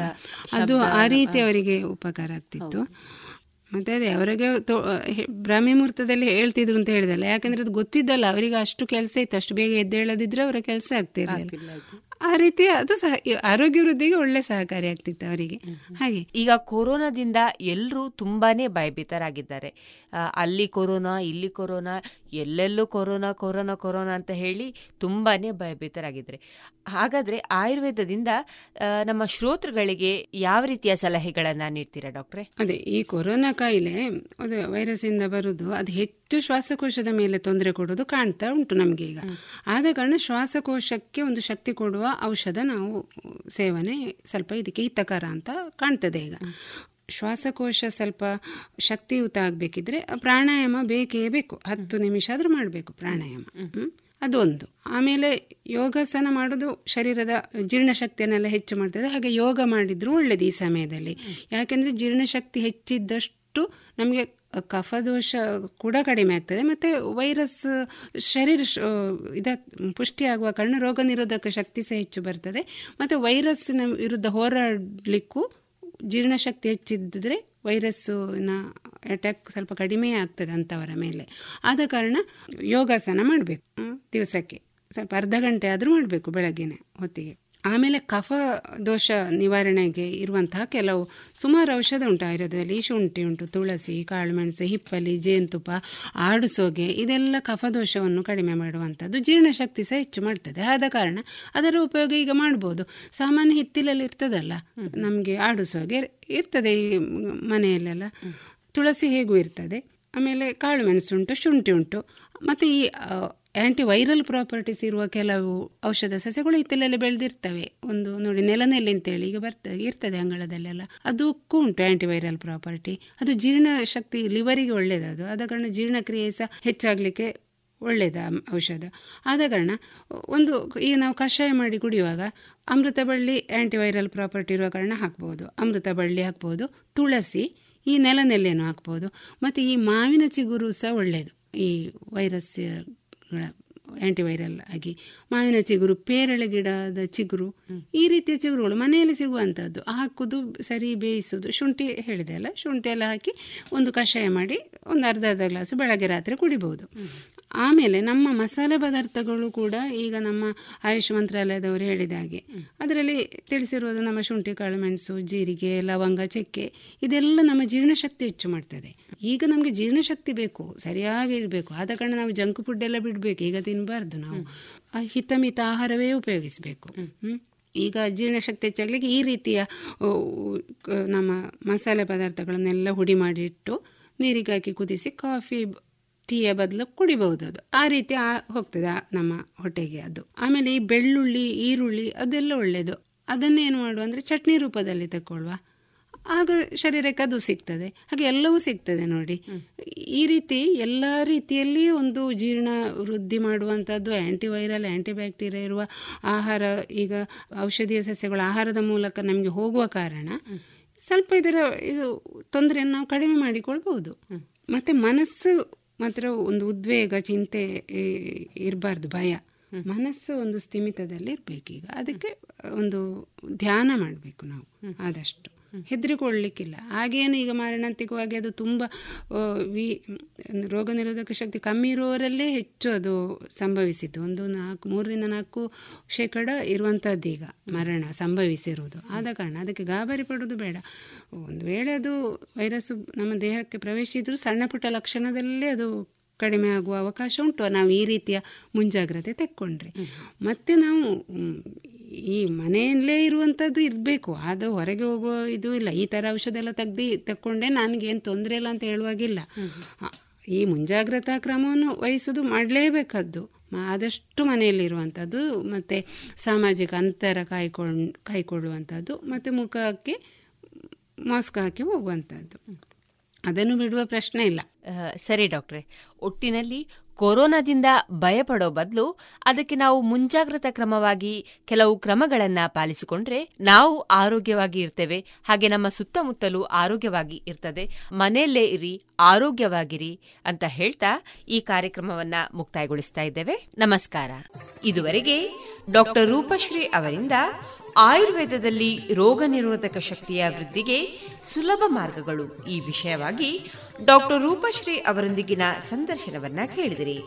ಅದು ಆ ರೀತಿ ಅವರಿಗೆ ಉಪಕಾರ ಆಗ್ತಿತ್ತು. ಮತ್ತೆ ಅದೇ ಅವರಿಗೆ ಬ್ರಾಹ್ಮಿ ಮುಹೂರ್ತದಲ್ಲಿ ಹೇಳ್ತಿದ್ರು ಅಂತ ಹೇಳಿದಲ್ಲ. ಯಾಕಂದ್ರೆ ಅದು ಗೊತ್ತಿದ್ದಲ್ಲ. ಅವರಿಗೆ ಅಷ್ಟು ಕೆಲಸ ಇತ್ತು. ಅಷ್ಟು ಬೇಗ ಎದ್ದೇಳದಿದ್ರೆ ಅವರ ಕೆಲಸ ಆಗ್ತಿರ್ಲಿಲ್ಲ. ಆ ರೀತಿ ಅದು ಸಹ ಆರೋಗ್ಯ ವೃದ್ಧಿಗೆ ಒಳ್ಳೆ ಸಹಕಾರಿ ಆಗ್ತಿತ್ತು ಅವರಿಗೆ. ಹಾಗೆ. ಈಗ ಕೊರೋನಾದಿಂದ ಎಲ್ಲರೂ ತುಂಬಾನೇ ಭಯಭೀತರಾಗಿದ್ದಾರೆ. ಅಲ್ಲಿ ಕೊರೋನಾ ಇಲ್ಲಿ ಕೊರೋನಾ ಎಲ್ಲೆಲ್ಲೂ ಕೊರೋನಾ ಕೊರೋನಾ ಕೊರೋನಾ ಅಂತ ಹೇಳಿ ತುಂಬಾನೇ ಭಯಭೀತರಾಗಿದ್ದಾರೆ. ಹಾಗಾದ್ರೆ ಆಯುರ್ವೇದದಿಂದ ನಮ್ಮ ಶ್ರೋತೃಗಳಿಗೆ ಯಾವ ರೀತಿಯ ಸಲಹೆಗಳನ್ನ ನೀಡ್ತೀರಾ ಡಾಕ್ಟ್ರೆ? ಅದೇ ಈ ಕೊರೋನಾ ಕಾಯಿಲೆ ಅದು ವೈರಸ್ ಇಂದ ಬರುದು ಅದು ಹೆಚ್ಚು ಶ್ವಾಸಕೋಶದ ಮೇಲೆ ತೊಂದರೆ ಕೊಡೋದು ಕಾಣ್ತಾ ಉಂಟು ನಮಗೆ ಈಗ. ಆದ ಕಾರಣ ಶ್ವಾಸಕೋಶಕ್ಕೆ ಒಂದು ಶಕ್ತಿ ಕೊಡುವ ಔಷಧ ನಾವು ಸೇವನೆ ಸ್ವಲ್ಪ ಇದಕ್ಕೆ ಹಿತಕರ ಅಂತ ಕಾಣ್ತದೆ ಈಗ. ಶ್ವಾಸಕೋಶ ಸ್ವಲ್ಪ ಶಕ್ತಿಯುತ ಆಗಬೇಕಿದ್ರೆ ಪ್ರಾಣಾಯಾಮ ಬೇಕೇ ಬೇಕು. ಹತ್ತು ನಿಮಿಷ ಆದರೂ ಮಾಡಬೇಕು ಪ್ರಾಣಾಯಾಮ? ಅದೊಂದು. ಆಮೇಲೆ ಯೋಗಾಸನ ಮಾಡೋದು ಶರೀರದ ಜೀರ್ಣಶಕ್ತಿಯನ್ನೆಲ್ಲ ಹೆಚ್ಚು ಮಾಡ್ತದೆ. ಹಾಗೆ ಯೋಗ ಮಾಡಿದ್ರು ಒಳ್ಳೇದು ಈ ಸಮಯದಲ್ಲಿ. ಯಾಕೆಂದರೆ ಜೀರ್ಣಶಕ್ತಿ ಹೆಚ್ಚಿದ್ದಷ್ಟು ನಮಗೆ ಕಫದೋಷ ಕೂಡ ಕಡಿಮೆ ಆಗ್ತದೆ. ಮತ್ತೆ ವೈರಸ್ ಶರೀರ ಇದ, ಪುಷ್ಟಿಯಾಗುವ ಕಾರಣ ರೋಗ ನಿರೋಧಕ ಶಕ್ತಿ ಸಹ ಹೆಚ್ಚು ಬರ್ತದೆ. ಮತ್ತೆ ವೈರಸ್ಸಿನ ವಿರುದ್ಧ ಹೋರಾಡಲಿಕ್ಕೂ ಜೀರ್ಣಶಕ್ತಿ ಹೆಚ್ಚಿದ್ದರೆ ವೈರಸ್ಸಿನ ಅಟ್ಯಾಕ್ ಸ್ವಲ್ಪ ಕಡಿಮೆ ಆಗ್ತದೆ ಅಂಥವರ ಮೇಲೆ. ಆದ ಕಾರಣ ಯೋಗಾಸನ ಮಾಡಬೇಕು. ದಿವಸಕ್ಕೆ. ಸ್ವಲ್ಪ ಅರ್ಧ ಗಂಟೆ ಆದರೂ ಮಾಡಬೇಕು ಬೆಳಗ್ಗೆನೆ, ಹೊತ್ತಿಗೆ. ಆಮೇಲೆ ಕಫ ದೋಷ ನಿವಾರಣೆಗೆ ಇರುವಂತಹ ಕೆಲವು ಸುಮಾರು ಔಷಧ ಉಂಟು ಆಯುರ್ವೇದದಲ್ಲಿ ಶುಂಠಿ ಉಂಟು ತುಳಸಿ ಕಾಳುಮೆಣಸು ಹಿಪ್ಪಲಿ ಜೇನುತುಪ್ಪ ಆಡುಸೋಗೆ ಇದೆಲ್ಲ ಕಫದೋಷವನ್ನು ಕಡಿಮೆ ಮಾಡುವಂಥದ್ದು. ಜೀರ್ಣಶಕ್ತಿ ಸಹ ಹೆಚ್ಚು ಮಾಡ್ತದೆ. ಆದ ಕಾರಣ ಅದರ ಉಪಯೋಗ ಈಗ ಮಾಡ್ಬೋದು. ಸಾಮಾನ್ಯ ಹಿತ್ತಿಲಲ್ಲಿ ಇರ್ತದಲ್ಲ ನಮಗೆ ಆಡುಸೋಗೆ ಇರ್ತದೆ ಈ ಮನೆಯಲ್ಲೆಲ್ಲ. ತುಳಸಿ ಹೇಗೂ ಇರ್ತದೆ. ಆಮೇಲೆ ಕಾಳು ಮೆಣಸು ಉಂಟು ಶುಂಠಿ ಉಂಟು. ಮತ್ತು ಈ ಆ್ಯಂಟಿ ವೈರಲ್ ಪ್ರಾಪರ್ಟೀಸ್ ಇರುವ ಕೆಲವು ಔಷಧ ಸಸ್ಯಗಳು ಇತ್ತಲೆಲ್ಲ ಬೆಳೆದಿರ್ತವೆ. ಒಂದು ನೋಡಿ ನೆಲನೆಲ್ಲಿ ಅಂತೇಳಿ ಈಗ ಬರ್ತದೆ ಇರ್ತದೆ ಅಂಗಳದಲ್ಲೆಲ್ಲ. ಅದಕ್ಕೂ ಉಂಟು ಆ್ಯಂಟಿವೈರಲ್ ಪ್ರಾಪರ್ಟಿ ಅದು ಜೀರ್ಣಶಕ್ತಿ ಲಿವರಿಗೆ ಒಳ್ಳೆಯದದು ಆದ ಕಾರಣ ಜೀರ್ಣಕ್ರಿಯೆ ಸಹ ಹೆಚ್ಚಾಗಲಿಕ್ಕೆ ಒಳ್ಳೆಯದ ಔಷಧ. ಆದ ಕಾರಣ ಒಂದು ಈಗ ನಾವು ಕಷಾಯ ಮಾಡಿ ಕುಡಿಯುವಾಗ ಅಮೃತ ಬಳ್ಳಿ ಆ್ಯಂಟಿವೈರಲ್ ಪ್ರಾಪರ್ಟಿ ಇರುವ ಕಾರಣ ಹಾಕ್ಬೋದು. ಅಮೃತ ಬಳ್ಳಿ ಹಾಕ್ಬೋದು, ತುಳಸಿ ಈ ನೆಲನೆಲೆಯನ್ನು ಹಾಕ್ಬೋದು. ಮತ್ತು ಈ ಮಾವಿನ ಚಿಗುರು ಸಹ ಒಳ್ಳೆಯದು ಈ ವೈರಸ್ಗಳ ಆ್ಯಂಟಿವೈರಲ್ ಆಗಿ ಮಾವಿನ ಚಿಗುರು, ಪೇರಳೆ ಗಿಡದ ಚಿಗುರು, ಈ ರೀತಿಯ ಚಿಗುರುಗಳು ಮನೆಯಲ್ಲಿ ಸಿಗುವಂಥದ್ದು. ಹಾಕೋದು, ಸರಿ ಬೇಯಿಸೋದು, ಶುಂಠಿ ಹೇಳಿದೆ ಅಲ್ಲ, ಶುಂಠಿ ಎಲ್ಲ ಹಾಕಿ ಒಂದು ಕಷಾಯ ಮಾಡಿ ಒಂದು ಅರ್ಧ ಅರ್ಧ ಗ್ಲಾಸು ಬೆಳಗ್ಗೆ ರಾತ್ರಿ ಕುಡಿಬೋದು ಆಮೇಲೆ ನಮ್ಮ ಮಸಾಲೆ ಪದಾರ್ಥಗಳು ಕೂಡ ಈಗ ನಮ್ಮ ಆಯುಷ್ ಮಂತ್ರಾಲಯದವರು ಹೇಳಿದ ಹಾಗೆ. ಅದರಲ್ಲಿ ತಿಳಿಸಿರುವುದು ನಮ್ಮ ಶುಂಠಿ, ಕಾಳು, ಮೆಣಸು, ಜೀರಿಗೆ, ಲವಂಗ, ಚಕ್ಕೆ ಇದೆಲ್ಲ ನಮ್ಮ ಜೀರ್ಣಶಕ್ತಿ ಹೆಚ್ಚು ಮಾಡ್ತದೆ. ಈಗ ನಮಗೆ ಜೀರ್ಣಶಕ್ತಿ ಬೇಕು, ಸರಿಯಾಗಿ ಇರಬೇಕು. ಆದ ಕಾರಣ ನಾವು ಜಂಕ್ ಫುಡ್ ಎಲ್ಲ ಬಿಡಬೇಕು. ಈಗ ತಿನ್ನಬಾರ್ದು ನಾವು. ಹಿತಮಿತ ಆಹಾರವೇ ಉಪಯೋಗಿಸಬೇಕು. ಈಗ ಜೀರ್ಣಶಕ್ತಿ ಹೆಚ್ಚಾಗಲಿಕ್ಕೆ ಈ ರೀತಿಯ ನಮ್ಮ ಮಸಾಲೆ ಪದಾರ್ಥಗಳನ್ನೆಲ್ಲ ಹುಡಿ ಮಾಡಿಟ್ಟು ನೀರಿಗೆ ಹಾಕಿ ಕುದಿಸಿ ಕಾಫಿ ಟೀಯ ಬದಲು ಕುಡಿಬಹುದು ಅದು. ಆ ರೀತಿ ಹೋಗ್ತದೆ ನಮ್ಮ ಹೊಟ್ಟೆಗೆ ಅದು. ಆಮೇಲೆ ಈ ಬೆಳ್ಳುಳ್ಳಿ ಈರುಳ್ಳಿ ಅದೆಲ್ಲ ಒಳ್ಳೆಯದು ಅದನ್ನೇನು ಮಾಡುವ ಅಂದರೆ ಚಟ್ನಿ ರೂಪದಲ್ಲಿ ತಗೊಳ್ಳುವ ಆಗ ಶರೀರಕ್ಕೆ ಅದು ಸಿಗ್ತದೆ. ಹಾಗೆ ಎಲ್ಲವೂ ಸಿಗ್ತದೆ ನೋಡಿ. ಈ ರೀತಿ ಎಲ್ಲ ರೀತಿಯಲ್ಲಿ ಒಂದು ಜೀರ್ಣ ವೃದ್ಧಿ ಮಾಡುವಂಥದ್ದು ಆ್ಯಂಟಿವೈರಲ್ ಆ್ಯಂಟಿಬ್ಯಾಕ್ಟೀರಿಯಾ ಇರುವ ಆಹಾರ ಈಗ ಔಷಧೀಯ ಸಸ್ಯಗಳ ಆಹಾರದ ಮೂಲಕ ನಮಗೆ ಹೋಗುವ ಕಾರಣ ಸ್ವಲ್ಪ ಇದರ ಇದು ತೊಂದರೆಯನ್ನು ನಾವು ಕಡಿಮೆ ಮಾಡಿಕೊಳ್ಬಹುದು. ಮತ್ತು ಮನಸ್ಸು ಮಾತ್ರ ಒಂದು ಉದ್ವೇಗ ಚಿಂತೆ ಇರಬಾರ್ದು ಭಯ. ಮನಸ್ಸು ಒಂದು ಸ್ಥಿಮಿತದಲ್ಲಿ ಇರಬೇಕೀಗ ಅದಕ್ಕೆ ಒಂದು ಧ್ಯಾನ ಮಾಡಬೇಕು ನಾವು ಆದಷ್ಟು. ಹೆದರಿಕೊಳ್ಳಿಕ್ಕಿಲ್ಲ. ಹಾಗೇನು ಈಗ ಮಾರಣಾಂತಿಕವಾಗಿ ಅದು ತುಂಬ ವಿ ರೋಗ ನಿರೋಧಕ ಶಕ್ತಿ ಕಮ್ಮಿ ಇರುವವರಲ್ಲೇ ಹೆಚ್ಚು ಅದು ಸಂಭವಿಸಿತು ಒಂದು ನಾಲ್ಕು ಮೂರರಿಂದ ನಾಲ್ಕು ಶೇಕಡ ಇರುವಂಥದ್ದು ಈಗ ಮರಣ ಸಂಭವಿಸಿರುವುದು ಆದ ಕಾರಣ ಅದಕ್ಕೆ ಗಾಬರಿ ಪಡೋದು ಬೇಡ. ಒಂದು ವೇಳೆ ಅದು ವೈರಸ್ಸು ನಮ್ಮ ದೇಹಕ್ಕೆ ಪ್ರವೇಶಿಸಿದರೂ ಸಣ್ಣ ಪುಟ್ಟ ಲಕ್ಷಣದಲ್ಲೇ ಅದು ಕಡಿಮೆ ಆಗುವ ಅವಕಾಶ ಉಂಟು. ನಾವು ಈ ರೀತಿಯ ಮುಂಜಾಗ್ರತೆ ತೆಕ್ಕೊಂಡ್ರೆ. ಮತ್ತೆ ನಾವು ಈ ಮನೆಯಲ್ಲೇ ಇರುವಂಥದ್ದು ಇರಬೇಕು. ಅದು ಹೊರಗೆ ಹೋಗೋ ಇದು ಇಲ್ಲ. ಈ ಥರ ಔಷಧ ಎಲ್ಲ ತೆಗ್ದು ತಕ್ಕೊಂಡೆ ನನಗೇನು ತೊಂದರೆ ಇಲ್ಲ ಅಂತ ಹೇಳುವಾಗಿಲ್ಲ. ಈ ಮುಂಜಾಗ್ರತಾ ಕ್ರಮವನ್ನು ವಹಿಸೋದು ಮಾಡಲೇಬೇಕದ್ದು. ಆದಷ್ಟು ಮನೆಯಲ್ಲಿರುವಂಥದ್ದು ಮತ್ತು ಸಾಮಾಜಿಕ ಅಂತರ ಕಾಯ್ಕೊಂಡು ಕಾಯ್ಕೊಳ್ಳುವಂಥದ್ದು ಮತ್ತು ಮುಖಕ್ಕೆ ಮಾಸ್ಕ್ ಹಾಕಿ ಹೋಗುವಂಥದ್ದು ಅದನ್ನು ಬಿಡುವ ಪ್ರಶ್ನೆ ಇಲ್ಲ. ಸರಿ ಡಾಕ್ಟ್ರೆ. ಒಟ್ಟಿನಲ್ಲಿ ಕೊರೋನಾದಿಂದ ಭಯಪಡೋ ಬದಲು ಅದಕ್ಕೆ ನಾವು ಮುಂಜಾಗ್ರತಾ ಕ್ರಮವಾಗಿ ಕೆಲವು ಕ್ರಮಗಳನ್ನು ಪಾಲಿಸಿಕೊಂಡ್ರೆ ನಾವು ಆರೋಗ್ಯವಾಗಿ ಇರ್ತೇವೆ. ಹಾಗೆ ನಮ್ಮ ಸುತ್ತಮುತ್ತಲೂ ಆರೋಗ್ಯವಾಗಿ ಇರ್ತದೆ. ಮನೆಯಲ್ಲೇ ಇರಿ, ಆರೋಗ್ಯವಾಗಿರಿ ಅಂತ ಹೇಳ್ತಾ ಈ ಕಾರ್ಯಕ್ರಮವನ್ನ ಮುಕ್ತಾಯಗೊಳಿಸ್ತಾ ಇದ್ದೇವೆ. ನಮಸ್ಕಾರ. ಇದುವರೆಗೆ ಡಾಕ್ಟರ್ ರೂಪಶ್ರೀ ಅವರಿಂದ ಆಯುರ್ವೇದದಲ್ಲಿ ರೋಗ ನಿರೋಧಕ ಶಕ್ತಿಯ ವೃದ್ಧಿಗೆ ಸುಲಭ ಮಾರ್ಗಗಳು ಈ ವಿಷಯವಾಗಿ ಡಾಕ್ಟರ್ ರೂಪಶ್ರೀ ಅವರೊಂದಿಗಿನ ಸಂದರ್ಶನವನ್ನ ಕೇಳಿದಿರಿ.